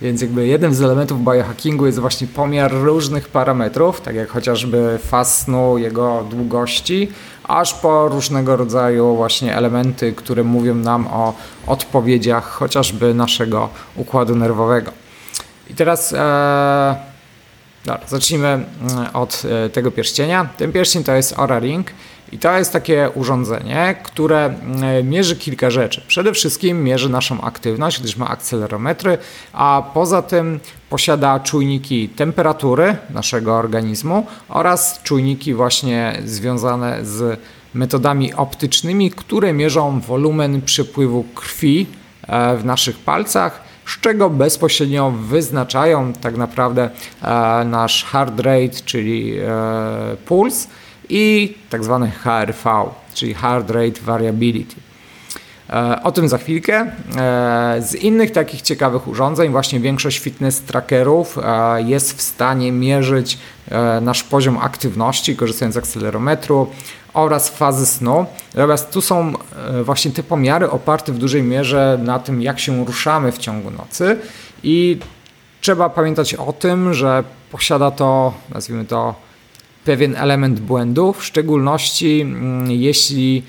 Więc jakby jeden z elementów biohackingu jest właśnie pomiar różnych parametrów, tak jak chociażby faz snu, jego długości, aż po różnego rodzaju właśnie elementy, które mówią nam o odpowiedziach chociażby naszego układu nerwowego. I teraz e, Dobra, zacznijmy mm, od e, tego pierścienia. Ten pierścień to jest Aura Ring i to jest takie urządzenie, które mm, mierzy kilka rzeczy. Przede wszystkim mierzy naszą aktywność, gdyż ma akcelerometry, a poza tym posiada czujniki temperatury naszego organizmu oraz czujniki właśnie związane z metodami optycznymi, które mierzą wolumen przepływu krwi e, w naszych palcach z czego bezpośrednio wyznaczają tak naprawdę e, nasz heart rate, czyli e, puls i tak zwany HRV, czyli heart rate variability. E, o tym za chwilkę. E, z innych takich ciekawych urządzeń, właśnie większość fitness trackerów e, jest w stanie mierzyć nasz poziom aktywności, korzystając z akcelerometru oraz fazy snu. Natomiast tu są właśnie te pomiary oparte w dużej mierze na tym, jak się ruszamy w ciągu nocy i trzeba pamiętać o tym, że posiada to, nazwijmy to, pewien element błędu, w szczególności mm, jeśli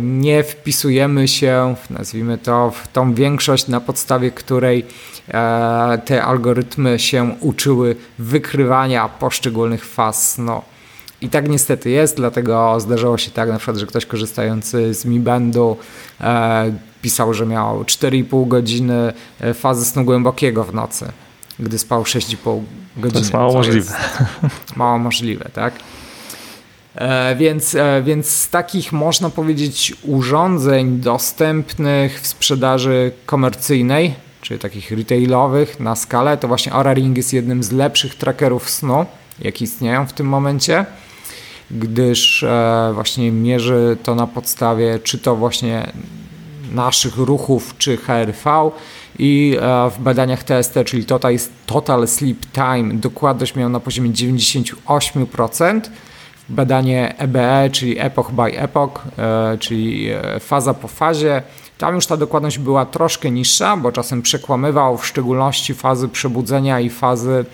nie wpisujemy się, nazwijmy to, w tą większość, na podstawie której e, te algorytmy się uczyły wykrywania poszczególnych faz snu. I tak niestety jest, dlatego zdarzało się tak na przykład, że ktoś korzystający z Mi Bandu e, pisał, że miał 4,5 godziny fazy snu głębokiego w nocy, gdy spał 6,5 godziny. To jest mało możliwe. Jest mało możliwe, tak? E, więc, e, więc z takich, można powiedzieć, urządzeń dostępnych w sprzedaży komercyjnej, czyli takich retailowych na skalę, to właśnie Aura Ring jest jednym z lepszych trackerów snu, jakie istnieją w tym momencie, gdyż e, właśnie mierzy to na podstawie czy to właśnie naszych ruchów, czy HRV i w badaniach TST, czyli Total, Sleep Time, dokładność miał na poziomie 98%, badanie EBE, czyli epoch by epoch, e, czyli e, faza po fazie. Tam już ta dokładność była troszkę niższa, bo czasem przekłamywał w szczególności fazy przebudzenia i fazy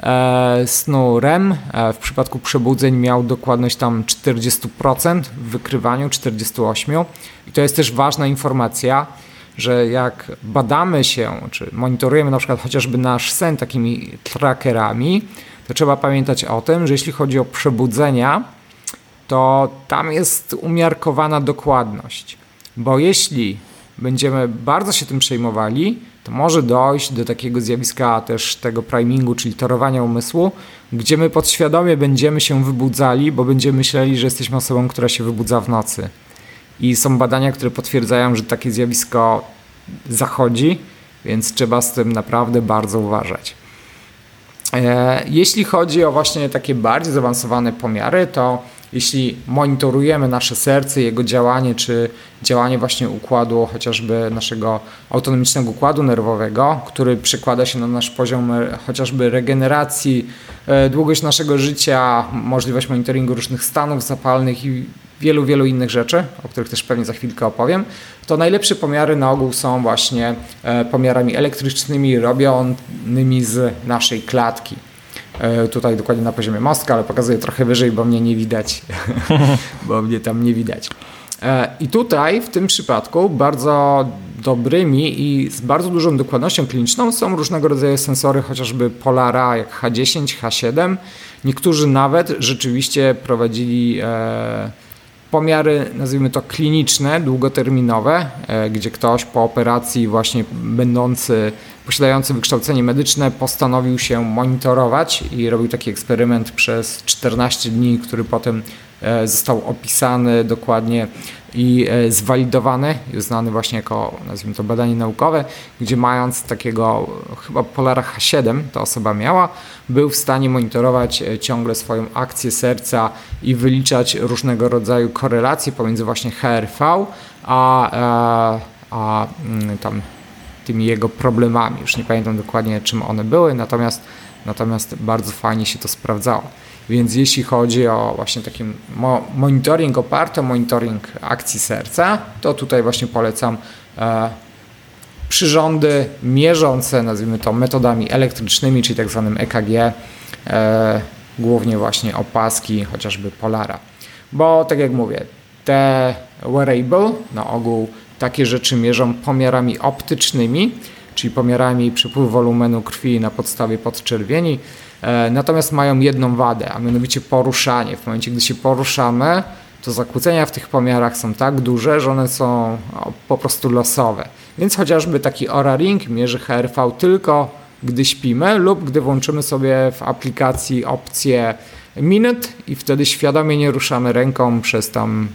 e, snu REM. W przypadku przebudzeń miał dokładność tam 40% w wykrywaniu, 48%. I to jest też ważna informacja, że jak badamy się, czy monitorujemy na przykład chociażby nasz sen takimi trackerami, to trzeba pamiętać o tym, że jeśli chodzi o przebudzenia, to tam jest umiarkowana dokładność. Bo jeśli będziemy bardzo się tym przejmowali, to może dojść do takiego zjawiska też tego primingu, czyli torowania umysłu, gdzie my podświadomie będziemy się wybudzali, bo będziemy myśleli, że jesteśmy osobą, która się wybudza w nocy. I są badania, które potwierdzają, że takie zjawisko zachodzi, więc trzeba z tym naprawdę bardzo uważać. E, jeśli chodzi o właśnie takie bardziej zaawansowane pomiary, to jeśli monitorujemy nasze serce, jego działanie, czy działanie właśnie układu, chociażby naszego autonomicznego układu nerwowego, który przekłada się na nasz poziom e, chociażby regeneracji, e, długość naszego życia, możliwość monitoringu różnych stanów zapalnych i wielu, wielu innych rzeczy, o których też pewnie za chwilkę opowiem, to najlepsze pomiary na ogół są właśnie e, pomiarami elektrycznymi robionymi z naszej klatki. E, tutaj dokładnie na poziomie mostka, ale pokazuję trochę wyżej, bo mnie nie widać, bo mnie tam nie widać. E, I tutaj w tym przypadku bardzo dobrymi i z bardzo dużą dokładnością kliniczną są różnego rodzaju sensory, chociażby Polara jak H10, H7. Niektórzy nawet rzeczywiście prowadzili pomiary, nazwijmy to kliniczne, długoterminowe, e, gdzie ktoś po operacji właśnie będący, posiadający wykształcenie medyczne postanowił się monitorować i robił taki eksperyment przez 14 dni, który potem e, został opisany dokładnie i e, zwalidowany i uznany właśnie jako, nazwijmy to, badanie naukowe, gdzie mając takiego chyba Polara H7, ta osoba miała, był w stanie monitorować e, ciągle swoją akcję serca i wyliczać różnego rodzaju korelacje pomiędzy właśnie HRV a, a, e, a mm, tam tymi jego problemami. Już nie pamiętam dokładnie czym one były, natomiast, natomiast bardzo fajnie się to sprawdzało. Więc jeśli chodzi o właśnie taki monitoring oparty o monitoring akcji serca, to tutaj właśnie polecam e, przyrządy mierzące, nazwijmy to metodami elektrycznymi, czyli tak zwanym EKG, e, głównie właśnie opaski, chociażby Polara. Bo tak jak mówię, te wearable na ogół takie rzeczy mierzą pomiarami optycznymi, czyli pomiarami przepływu wolumenu krwi na podstawie podczerwieni, natomiast mają jedną wadę, a mianowicie poruszanie. W momencie, gdy się poruszamy, to zakłócenia w tych pomiarach są tak duże, że one są po prostu losowe. Więc chociażby taki Aura Ring mierzy HRV tylko gdy śpimy lub gdy włączymy sobie w aplikacji opcję minut i wtedy świadomie nie ruszamy ręką przez tam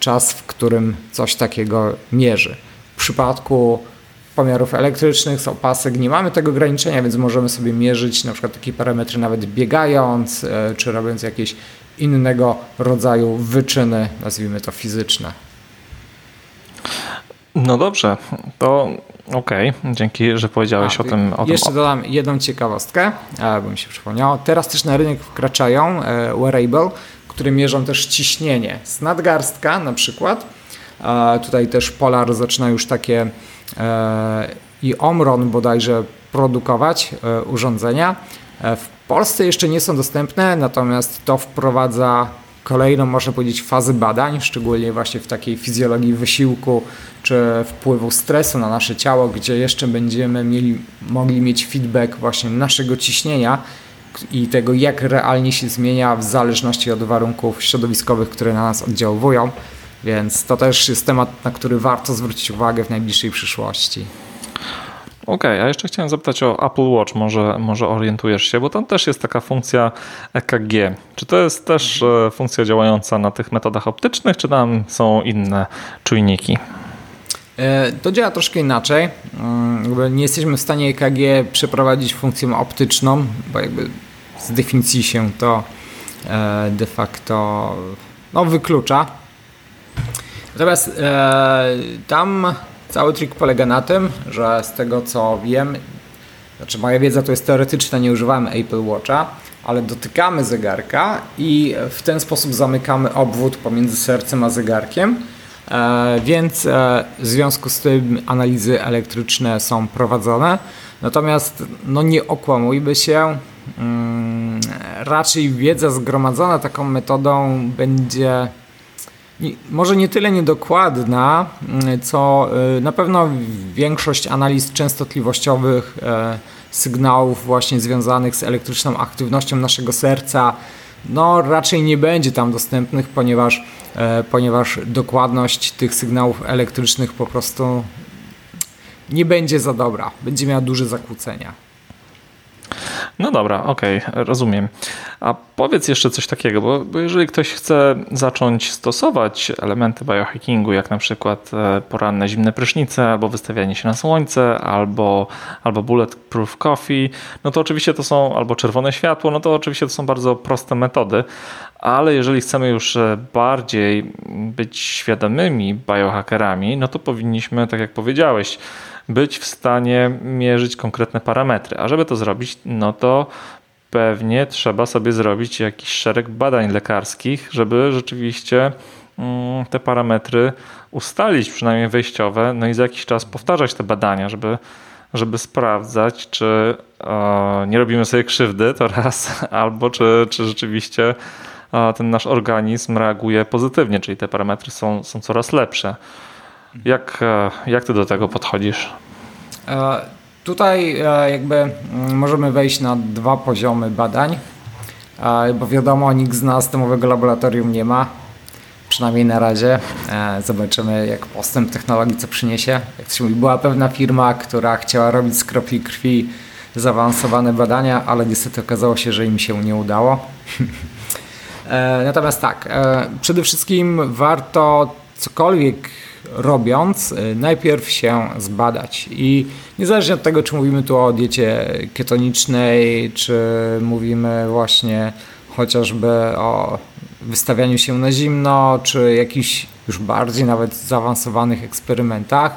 czas, w którym coś takiego mierzy. W przypadku pomiarów elektrycznych, z opasek nie mamy tego ograniczenia, więc możemy sobie mierzyć na przykład takie parametry nawet biegając, e, czy robiąc jakieś innego rodzaju wyczyny, nazwijmy to fizyczne. No dobrze, to okej, okay. dzięki, że powiedziałeś A, o tym. O jeszcze tym. dodam jedną ciekawostkę, bo mi się przypomniało. Teraz też na rynek wkraczają wearable, które mierzą też ciśnienie. Z nadgarstka na przykład. Tutaj też Polar zaczyna już takie i Omron bodajże produkować urządzenia. W Polsce jeszcze nie są dostępne, natomiast to wprowadza kolejną, można powiedzieć, fazę badań, szczególnie właśnie w takiej fizjologii wysiłku czy wpływu stresu na nasze ciało, gdzie jeszcze będziemy mieli, mogli mieć feedback właśnie naszego ciśnienia i tego, jak realnie się zmienia w zależności od warunków środowiskowych, które na nas oddziałują. Więc to też jest temat, na który warto zwrócić uwagę w najbliższej przyszłości. Okej, okay, a jeszcze chciałem zapytać o Apple Watch, może, może orientujesz się, bo tam też jest taka funkcja EKG. Czy to jest też e, funkcja działająca na tych metodach optycznych, czy tam są inne czujniki? E, to działa troszkę inaczej. Mm, nie jesteśmy w stanie EKG przeprowadzić funkcją optyczną, bo jakby z definicji się to e, de facto no, wyklucza. Natomiast tam Cały trik polega na tym, że z tego co wiem, znaczy moja wiedza to jest teoretyczna, nie używamy Apple Watcha, ale dotykamy zegarka i w ten sposób zamykamy obwód pomiędzy sercem a zegarkiem. E, więc e, w związku z tym analizy elektryczne są prowadzone. Natomiast no nie okłamujmy się, mm, raczej wiedza zgromadzona taką metodą będzie może nie tyle niedokładna, mm, co y, na pewno większość analiz częstotliwościowych e, sygnałów właśnie związanych z elektryczną aktywnością naszego serca no raczej nie będzie tam dostępnych, ponieważ, e, ponieważ dokładność tych sygnałów elektrycznych po prostu nie będzie za dobra, będzie miała duże zakłócenia. No dobra, okej, okay, rozumiem. A powiedz jeszcze coś takiego, bo, bo, jeżeli ktoś chce zacząć stosować elementy biohackingu, jak na przykład e, poranne zimne prysznice, albo wystawianie się na słońce, albo, albo bulletproof coffee, no to oczywiście to są, albo czerwone światło, no to oczywiście to są bardzo proste metody, ale jeżeli chcemy już e, bardziej być świadomymi biohackerami, no to powinniśmy, tak jak powiedziałeś, być w stanie mierzyć konkretne parametry. A żeby to zrobić, no to pewnie trzeba sobie zrobić jakiś szereg badań lekarskich, żeby rzeczywiście mm, te parametry ustalić, przynajmniej wejściowe, no i za jakiś czas powtarzać te badania, żeby, żeby sprawdzać, czy nie robimy sobie krzywdy to raz, albo czy, czy rzeczywiście ten nasz organizm reaguje pozytywnie, czyli te parametry są, są coraz lepsze. Jak, e, jak ty do tego podchodzisz? E, tutaj e, jakby możemy wejść na dwa poziomy badań, bo wiadomo, nikt z nas domowego laboratorium nie ma, przynajmniej na razie. Zobaczymy, jak postęp technologii co przyniesie. Jak się mówi, była pewna firma, która chciała robić z kropli krwi zaawansowane badania, ale niestety okazało się, że im się nie udało. Natomiast tak, przede wszystkim warto cokolwiek robiąc, y, najpierw się zbadać. I niezależnie od tego, czy mówimy tu o diecie ketonicznej, czy mówimy właśnie chociażby o wystawianiu się na zimno, czy jakichś już bardziej nawet zaawansowanych eksperymentach,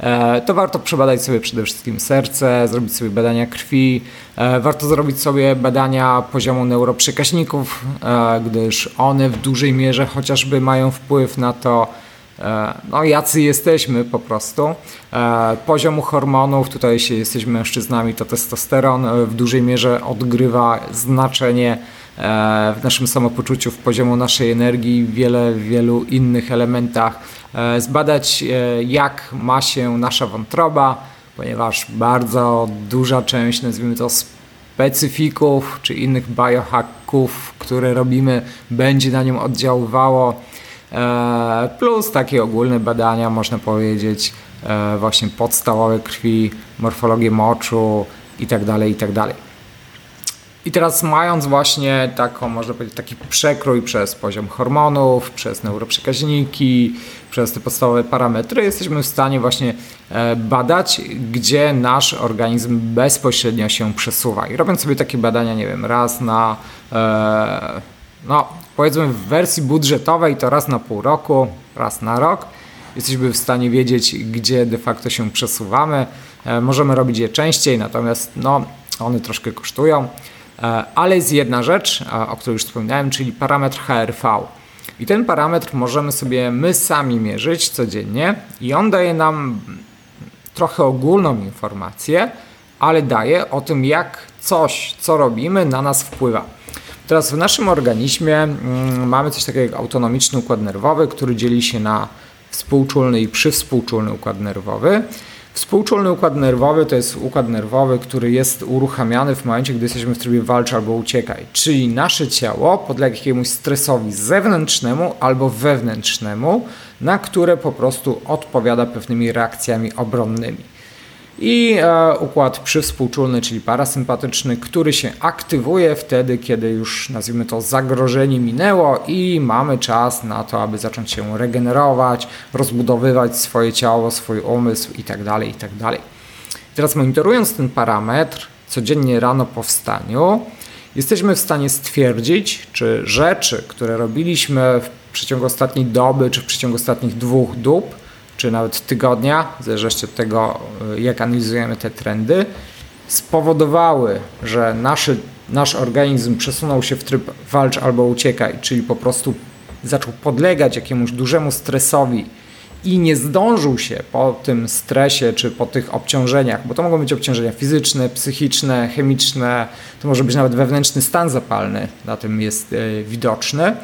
e, to warto przebadać sobie przede wszystkim serce, zrobić sobie badania krwi, e, warto zrobić sobie badania poziomu neuroprzekaźników, e, gdyż one w dużej mierze chociażby mają wpływ na to, no, jacy jesteśmy po prostu. E, poziomu hormonów, tutaj jeśli jesteśmy mężczyznami, to testosteron e, w dużej mierze odgrywa znaczenie w naszym samopoczuciu, w poziomu naszej energii, w wiele, wielu innych elementach. Zbadać, jak ma się nasza wątroba, ponieważ bardzo duża część, nazwijmy to, specyfików czy innych biohacków, które robimy, będzie na nią oddziaływało E, plus takie ogólne badania, można powiedzieć, e, właśnie podstawowe krwi, morfologię moczu itd., tak itd. Tak I teraz mając właśnie taką, można powiedzieć, taki przekrój przez poziom hormonów, przez neuroprzekaźniki, przez te podstawowe parametry, jesteśmy w stanie właśnie e, badać, gdzie nasz organizm bezpośrednio się przesuwa. I robiąc sobie takie badania, nie wiem, raz na no, powiedzmy w wersji budżetowej to raz na pół roku, raz na rok. jesteśmy w stanie wiedzieć, gdzie de facto się przesuwamy. E, możemy robić je częściej, natomiast no, one troszkę kosztują. E, ale jest jedna rzecz, o której już wspomniałem, czyli parametr HRV. I ten parametr możemy sobie my sami mierzyć codziennie i on daje nam trochę ogólną informację, ale daje o tym, jak coś, co robimy, na nas wpływa. Teraz w naszym organizmie mm, mamy coś takiego jak autonomiczny układ nerwowy, który dzieli się na współczulny i przywspółczulny układ nerwowy. Współczulny układ nerwowy to jest układ nerwowy, który jest uruchamiany w momencie, gdy jesteśmy w trybie walcz albo uciekaj. Czyli nasze ciało podlega jakiemuś stresowi zewnętrznemu albo wewnętrznemu, na które po prostu odpowiada pewnymi reakcjami obronnymi i e, układ przywspółczulny, czyli parasympatyczny, który się aktywuje wtedy, kiedy już nazwijmy to zagrożenie minęło i mamy czas na to, aby zacząć się regenerować, rozbudowywać swoje ciało, swój umysł itd. Tak itd. Tak Teraz monitorując ten parametr codziennie rano po wstaniu, jesteśmy w stanie stwierdzić, czy rzeczy, które robiliśmy w przeciągu ostatniej doby, czy w przeciągu ostatnich dwóch dób, czy nawet tygodnia, w zależności od tego, y, jak analizujemy te trendy, spowodowały, że naszy, nasz organizm przesunął się w tryb walcz albo uciekaj, czyli po prostu zaczął podlegać jakiemuś dużemu stresowi i nie zdążył się po tym stresie czy po tych obciążeniach, bo to mogą być obciążenia fizyczne, psychiczne, chemiczne, to może być nawet wewnętrzny stan zapalny, na tym jest y, widoczny,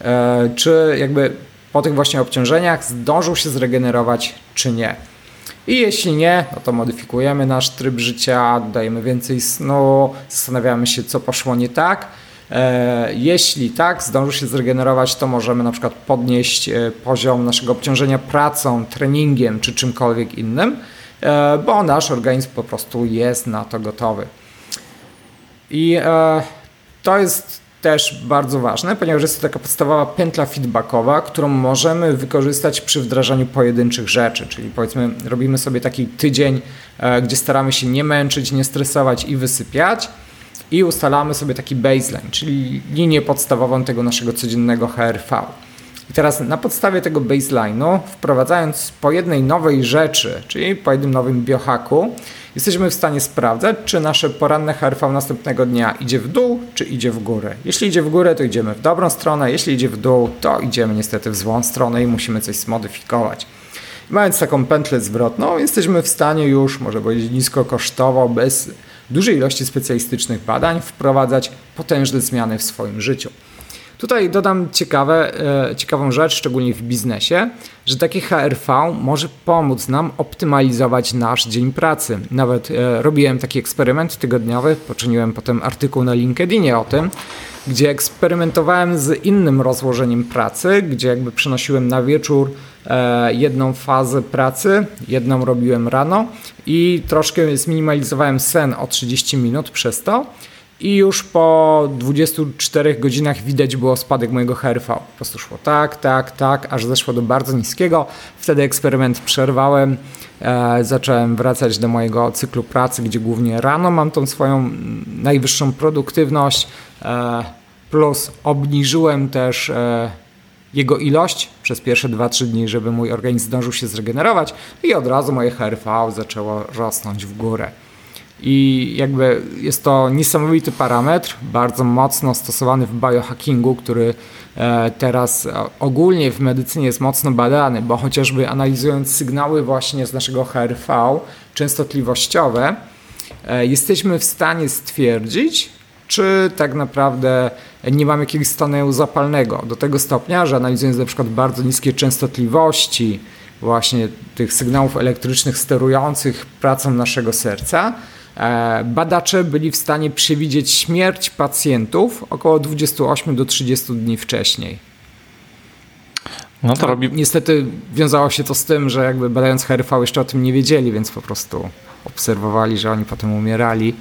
e, czy jakby po tych właśnie obciążeniach zdążył się zregenerować czy nie. I jeśli nie, no to modyfikujemy nasz tryb życia, dajemy więcej snu, zastanawiamy się, co poszło nie tak. E, jeśli tak, zdążył się zregenerować, to możemy na przykład podnieść e, poziom naszego obciążenia pracą, treningiem czy czymkolwiek innym, e, bo nasz organizm po prostu jest na to gotowy. I to jest też bardzo ważne, ponieważ jest to taka podstawowa pętla feedbackowa, którą możemy wykorzystać przy wdrażaniu pojedynczych rzeczy. Czyli powiedzmy, robimy sobie taki tydzień, e, gdzie staramy się nie męczyć, nie stresować i wysypiać. I ustalamy sobie taki baseline, czyli linię podstawową tego naszego codziennego HRV. I teraz na podstawie tego baseline'u, wprowadzając po jednej nowej rzeczy, czyli po jednym nowym biohaku, jesteśmy w stanie sprawdzać, czy nasze poranne HRV następnego dnia idzie w dół, czy idzie w górę. Jeśli idzie w górę, to idziemy w dobrą stronę, jeśli idzie w dół, to idziemy niestety w złą stronę i musimy coś zmodyfikować. Mając taką pętlę zwrotną, jesteśmy w stanie już, może powiedzieć niskokosztowo, bez dużej ilości specjalistycznych badań, wprowadzać potężne zmiany w swoim życiu. Tutaj dodam ciekawe, e, ciekawą rzecz, szczególnie w biznesie, że takie HRV może pomóc nam optymalizować nasz dzień pracy. Nawet e, robiłem taki eksperyment tygodniowy, poczyniłem potem artykuł na LinkedInie o tym, gdzie eksperymentowałem z innym rozłożeniem pracy, gdzie jakby przenosiłem na wieczór e, jedną fazę pracy, jedną robiłem rano i troszkę zminimalizowałem sen o 30 minut przez to i już po 24 godzinach widać było spadek mojego HRV. Po prostu szło tak, tak, tak, aż zeszło do bardzo niskiego. Wtedy eksperyment przerwałem, e, zacząłem wracać do mojego cyklu pracy, gdzie głównie rano mam tą swoją najwyższą produktywność, e, plus obniżyłem też e, jego ilość przez pierwsze 2-3 dni, żeby mój organizm zdążył się zregenerować i od razu moje HRV zaczęło rosnąć w górę. I jakby jest to niesamowity parametr, bardzo mocno stosowany w biohackingu, który e, teraz ogólnie w medycynie jest mocno badany, bo chociażby analizując sygnały właśnie z naszego HRV częstotliwościowe, e, jesteśmy w stanie stwierdzić, czy tak naprawdę nie mamy jakiegoś stanu zapalnego. Do tego stopnia, że analizując na przykład bardzo niskie częstotliwości właśnie tych sygnałów elektrycznych sterujących pracą naszego serca, badacze byli w stanie przewidzieć śmierć pacjentów około 28 do 30 dni wcześniej. No to robi. Niestety wiązało się to z tym, że jakby badając HRV jeszcze o tym nie wiedzieli, więc po prostu obserwowali, że oni potem umierali.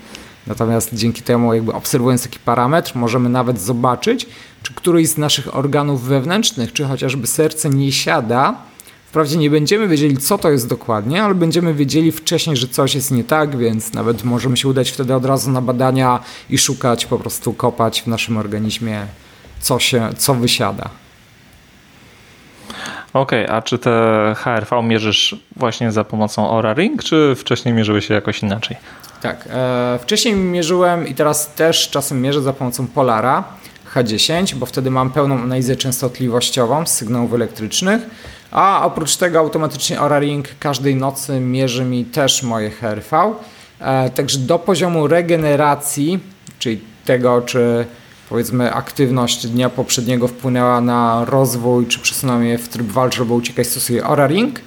Natomiast dzięki temu, jakby obserwując taki parametr, możemy nawet zobaczyć, czy któryś z naszych organów wewnętrznych, czy chociażby serce nie siada Wprawdzie nie będziemy wiedzieli, co to jest dokładnie, ale będziemy wiedzieli wcześniej, że coś jest nie tak, więc nawet możemy się udać wtedy od razu na badania i szukać, po prostu kopać w naszym organizmie, co, się, co wysiada. Okej, okay, a czy te HRV mierzysz właśnie za pomocą Aura Ring, czy wcześniej mierzyły się jakoś inaczej? Tak, e, wcześniej mierzyłem i teraz też czasem mierzę za pomocą Polara H10, bo wtedy mam pełną analizę częstotliwościową z sygnałów elektrycznych, a oprócz tego automatycznie Aura Ring każdej nocy mierzy mi też moje HRV. E, także do poziomu regeneracji, czyli tego, czy powiedzmy aktywność dnia poprzedniego wpłynęła na rozwój, czy przesunęła mnie w tryb walcz albo uciekać, stosuję Aura Ring,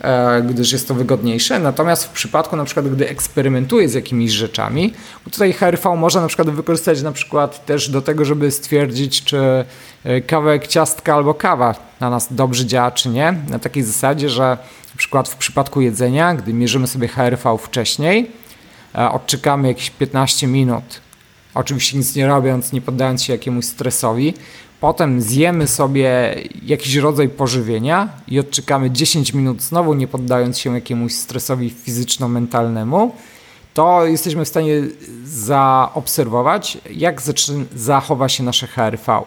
e, gdyż jest to wygodniejsze. Natomiast w przypadku na przykład, gdy eksperymentuję z jakimiś rzeczami, tutaj HRV można na przykład wykorzystać na przykład też do tego, żeby stwierdzić, czy e, kawałek ciastka albo kawa na nas dobrze działa, czy nie. Na takiej zasadzie, że na przykład w przypadku jedzenia, gdy mierzymy sobie HRV wcześniej, e, odczekamy jakieś 15 minut oczywiście nic nie robiąc, nie poddając się jakiemuś stresowi. Potem zjemy sobie jakiś rodzaj pożywienia i odczekamy 10 minut znowu, nie poddając się jakiemuś stresowi fizyczno-mentalnemu. To jesteśmy w stanie zaobserwować, jak zachowa się nasze HRV.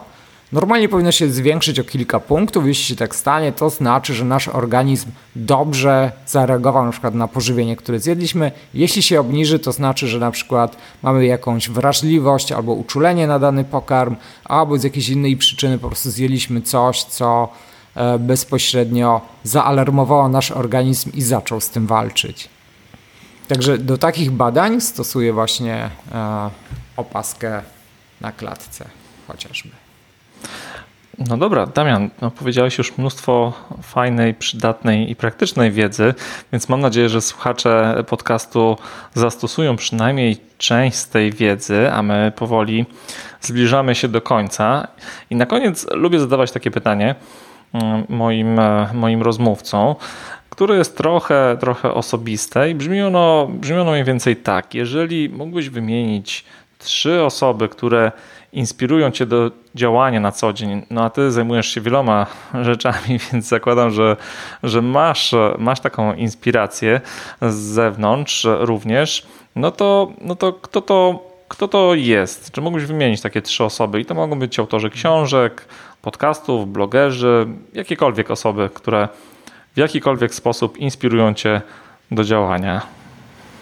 Normalnie powinno się zwiększyć o kilka punktów. Jeśli się tak stanie, to znaczy, że nasz organizm dobrze zareagował na przykład na pożywienie, które zjedliśmy. Jeśli się obniży, to znaczy, że na przykład mamy jakąś wrażliwość albo uczulenie na dany pokarm, albo z jakiejś innej przyczyny po prostu zjedliśmy coś, co e, bezpośrednio zaalarmowało nasz organizm i zaczął z tym walczyć. Także do takich badań stosuję właśnie e, opaskę na klatce chociażby. No dobra, Damian, no powiedziałeś już mnóstwo fajnej, przydatnej i praktycznej wiedzy, więc mam nadzieję, że słuchacze podcastu zastosują przynajmniej część z tej wiedzy, a my powoli zbliżamy się do końca. I na koniec lubię zadawać takie pytanie mm, moim, moim rozmówcom, które jest trochę, trochę osobiste i brzmi ono, brzmi ono mniej więcej tak. Jeżeli mógłbyś wymienić trzy osoby, które inspirują cię do działania na co dzień, no a ty zajmujesz się wieloma rzeczami, więc zakładam, że, że masz, masz taką inspirację z zewnątrz również, no to, no to kto to kto to jest? Czy mógłbyś wymienić takie trzy osoby? I to mogą być autorzy książek, podcastów, blogerzy, jakiekolwiek osoby, które w jakikolwiek sposób inspirują cię do działania.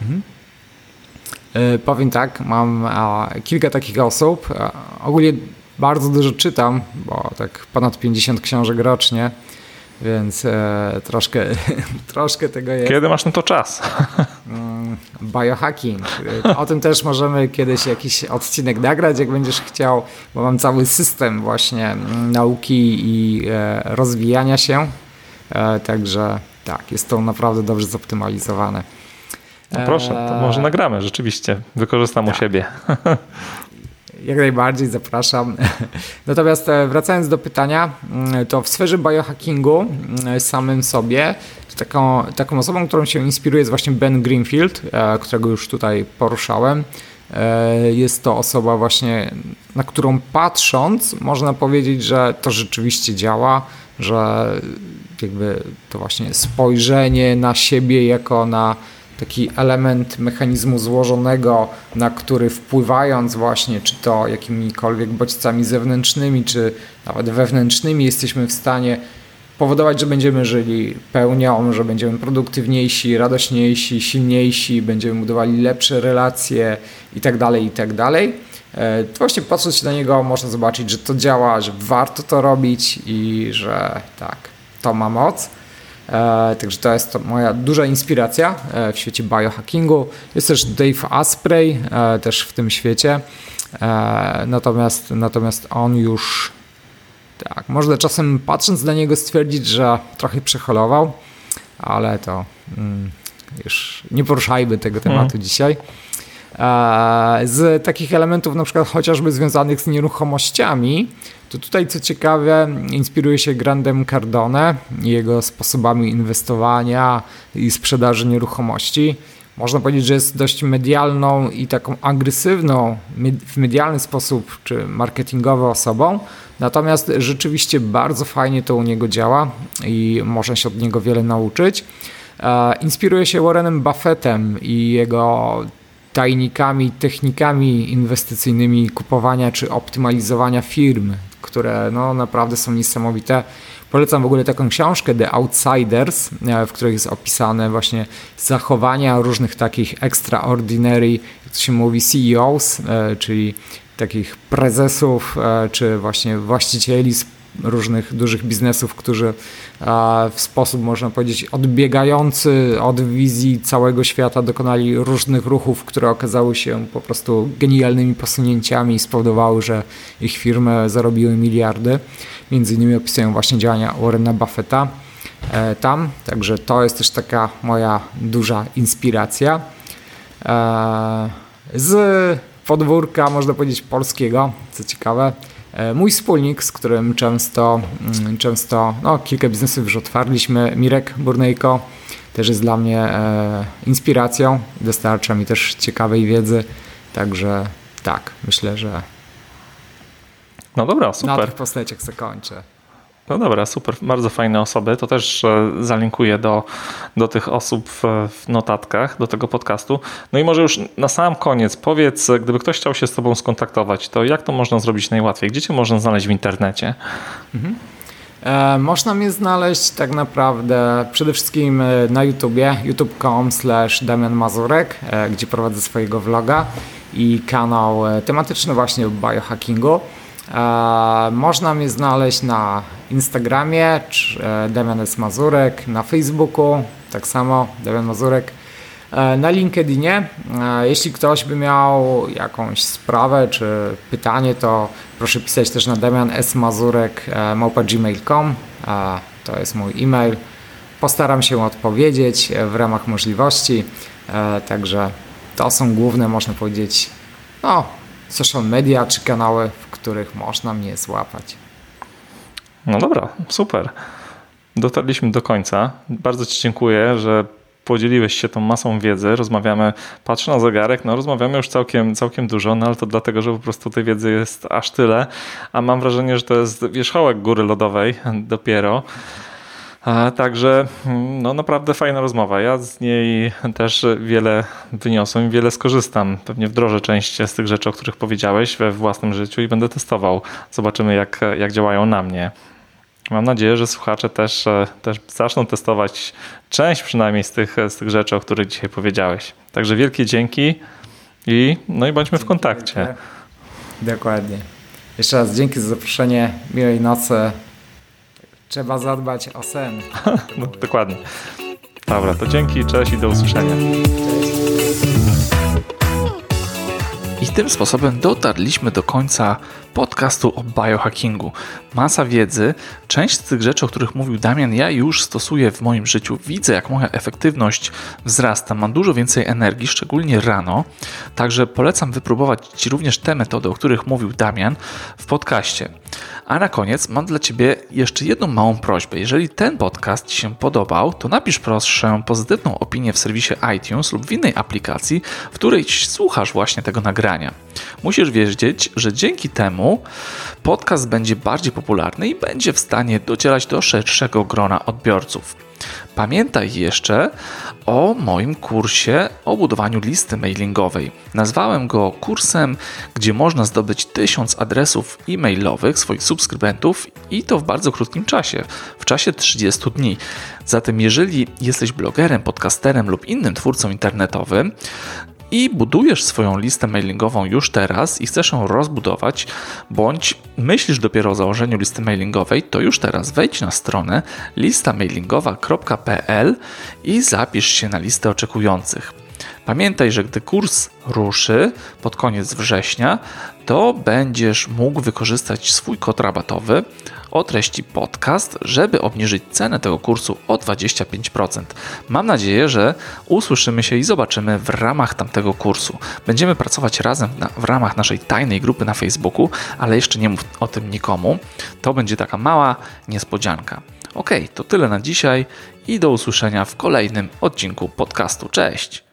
Mhm. E, powiem tak, mam kilka takich osób. E, ogólnie bardzo dużo czytam, bo tak ponad 50 książek rocznie, więc e, troszkę, troszkę tego jest. Kiedy masz na to czas? Mm, biohacking. O tym też możemy kiedyś jakiś odcinek nagrać, jak będziesz chciał, bo mam cały system właśnie nauki i rozwijania się. Także tak, jest to naprawdę dobrze zoptymalizowane. No proszę, to może eee. nagramy, rzeczywiście. Wykorzystam tak. u siebie. Jak najbardziej zapraszam. Natomiast e, wracając do pytania, mm, to w sferze biohackingu mm, samym sobie, taką, taką osobą, którą się inspiruje jest właśnie Ben Greenfield, e, którego już tutaj poruszałem. E, jest to osoba właśnie, na którą patrząc, można powiedzieć, że to rzeczywiście działa, że jakby to właśnie spojrzenie na siebie jako na taki element mechanizmu złożonego, na który wpływając właśnie, czy to jakimikolwiek bodźcami zewnętrznymi, czy nawet wewnętrznymi, jesteśmy w stanie powodować, że będziemy żyli pełnią, że będziemy produktywniejsi, radośniejsi, silniejsi, będziemy budowali lepsze relacje itd., tak itd. Tak e, to właśnie patrząc na niego można zobaczyć, że to działa, że warto to robić i że tak, to ma moc. E, także to jest to moja duża inspiracja e, w świecie biohackingu. Jest też Dave Asprey e, też w tym świecie. Natomiast, natomiast on już tak, można czasem patrząc na niego stwierdzić, że trochę przeholował, ale to mm, już nie poruszajmy tego tematu mhm. dzisiaj. Z takich elementów, na przykład chociażby związanych z nieruchomościami, to tutaj co ciekawe inspiruje się Grandem Cardone i jego sposobami inwestowania i sprzedaży nieruchomości. Można powiedzieć, że jest dość medialną i taką agresywną w medialny sposób czy marketingowy osobą, natomiast rzeczywiście bardzo fajnie to u niego działa i można się od niego wiele nauczyć. Inspiruje się Warrenem Buffettem i jego tajnikami, technikami inwestycyjnymi kupowania czy optymalizowania firm, które no, naprawdę są niesamowite. Polecam w ogóle taką książkę The Outsiders, w której jest opisane właśnie zachowania różnych takich extraordinary, jak to się mówi, CEOs, czyli takich prezesów, czy właśnie właścicieli różnych dużych biznesów, którzy w sposób, można powiedzieć, odbiegający od wizji całego świata dokonali różnych ruchów, które okazały się po prostu genialnymi posunięciami i spowodowały, że ich firmy zarobiły miliardy. Między innymi opisują właśnie działania Warrena Buffetta e, tam, także to jest też taka moja duża inspiracja. E, z podwórka, można powiedzieć, polskiego, co ciekawe, mój wspólnik, z którym często, mm, często no, kilka biznesów już otwarliśmy, Mirek Burnejko, też jest dla mnie e, inspiracją, dostarcza mi też ciekawej wiedzy, także tak, myślę, że no dobra, super. na tych postaciach se kończę. No dobra, super, bardzo fajne osoby. To też e, zalinkuję do, do tych osób w, w, notatkach, do tego podcastu. No i może już na sam koniec powiedz, gdyby ktoś chciał się z Tobą skontaktować, to jak to można zrobić najłatwiej? Gdzie Cię można znaleźć w internecie? Mhm. E, można mnie znaleźć tak naprawdę przede wszystkim e, na YouTubie, youtube.com slash Damian Mazurek, e, gdzie prowadzę swojego vloga i kanał tematyczny właśnie o biohackingu. E, można mnie znaleźć na Instagramie, e, Damian S. Mazurek, na Facebooku, tak samo Damian Mazurek, e, na LinkedInie. Jeśli ktoś by miał jakąś sprawę czy pytanie, to proszę pisać też na Damian S. Mazurek. To jest mój e-mail. Postaram się odpowiedzieć w ramach możliwości. Także to są główne, można powiedzieć, no, social media czy kanały, w których można mnie złapać. No dobra, super. Dotarliśmy do końca. Bardzo Ci dziękuję, że podzieliłeś się tą masą wiedzy. Rozmawiamy, patrzę na zegarek, no rozmawiamy już całkiem, całkiem dużo, no ale to dlatego, że po prostu tej wiedzy jest aż tyle, a mam wrażenie, że to jest wierzchołek góry lodowej dopiero. Także mm, no naprawdę fajna rozmowa. Ja z niej też wiele wyniosłem i wiele skorzystam. Pewnie wdrożę część z tych rzeczy, o których powiedziałeś we własnym życiu i będę testował. Zobaczymy, jak, jak działają na mnie. Mam nadzieję, że słuchacze też, e, też zaczną testować część przynajmniej z tych, z tych rzeczy, o których dzisiaj powiedziałeś. Także wielkie dzięki i, no i bądźmy w kontakcie. Dokładnie. Jeszcze raz dzięki za zaproszenie. Miłej nocy. Trzeba zadbać o sen. no, dokładnie. Dobra, to dzięki, cześć i do usłyszenia. I tym sposobem dotarliśmy do końca podcastu o biohackingu. Masa wiedzy, część z tych rzeczy, o których mówił Damian, ja już stosuję w moim życiu. Widzę, jak moja efektywność wzrasta, mam dużo więcej energii, szczególnie rano. Także polecam wypróbować Ci również te metody, o których mówił Damian w podcaście. A na koniec mam dla Ciebie jeszcze jedną małą prośbę. Jeżeli ten podcast Ci się podobał, to napisz proszę pozytywną opinię w serwisie iTunes lub w innej aplikacji, w której słuchasz właśnie tego nagrania. Musisz wiedzieć, że dzięki temu podcast będzie bardziej popularny i będzie w stanie docierać do szerszego grona odbiorców. Pamiętaj jeszcze o moim kursie o budowaniu listy mailingowej. Nazwałem go kursem, gdzie można zdobyć tysiąc adresów e-mailowych swoich subskrybentów i to w bardzo krótkim czasie, w czasie 30 dni. Zatem, jeżeli jesteś blogerem, podcasterem lub innym twórcą internetowym, i budujesz swoją listę mailingową już teraz i chcesz ją rozbudować, bądź myślisz dopiero o założeniu listy mailingowej, to już teraz wejdź na stronę listamailingowa.pl i zapisz się na listę oczekujących. Pamiętaj, że gdy kurs ruszy pod koniec września, to będziesz mógł wykorzystać swój kod rabatowy o treści podcast, żeby obniżyć cenę tego kursu o 25%. Mam nadzieję, że usłyszymy się i zobaczymy w ramach tamtego kursu. Będziemy pracować razem w ramach naszej tajnej grupy na Facebooku, ale jeszcze nie mów o tym nikomu. To będzie taka mała niespodzianka. Ok, to tyle na dzisiaj i do usłyszenia w kolejnym odcinku podcastu. Cześć!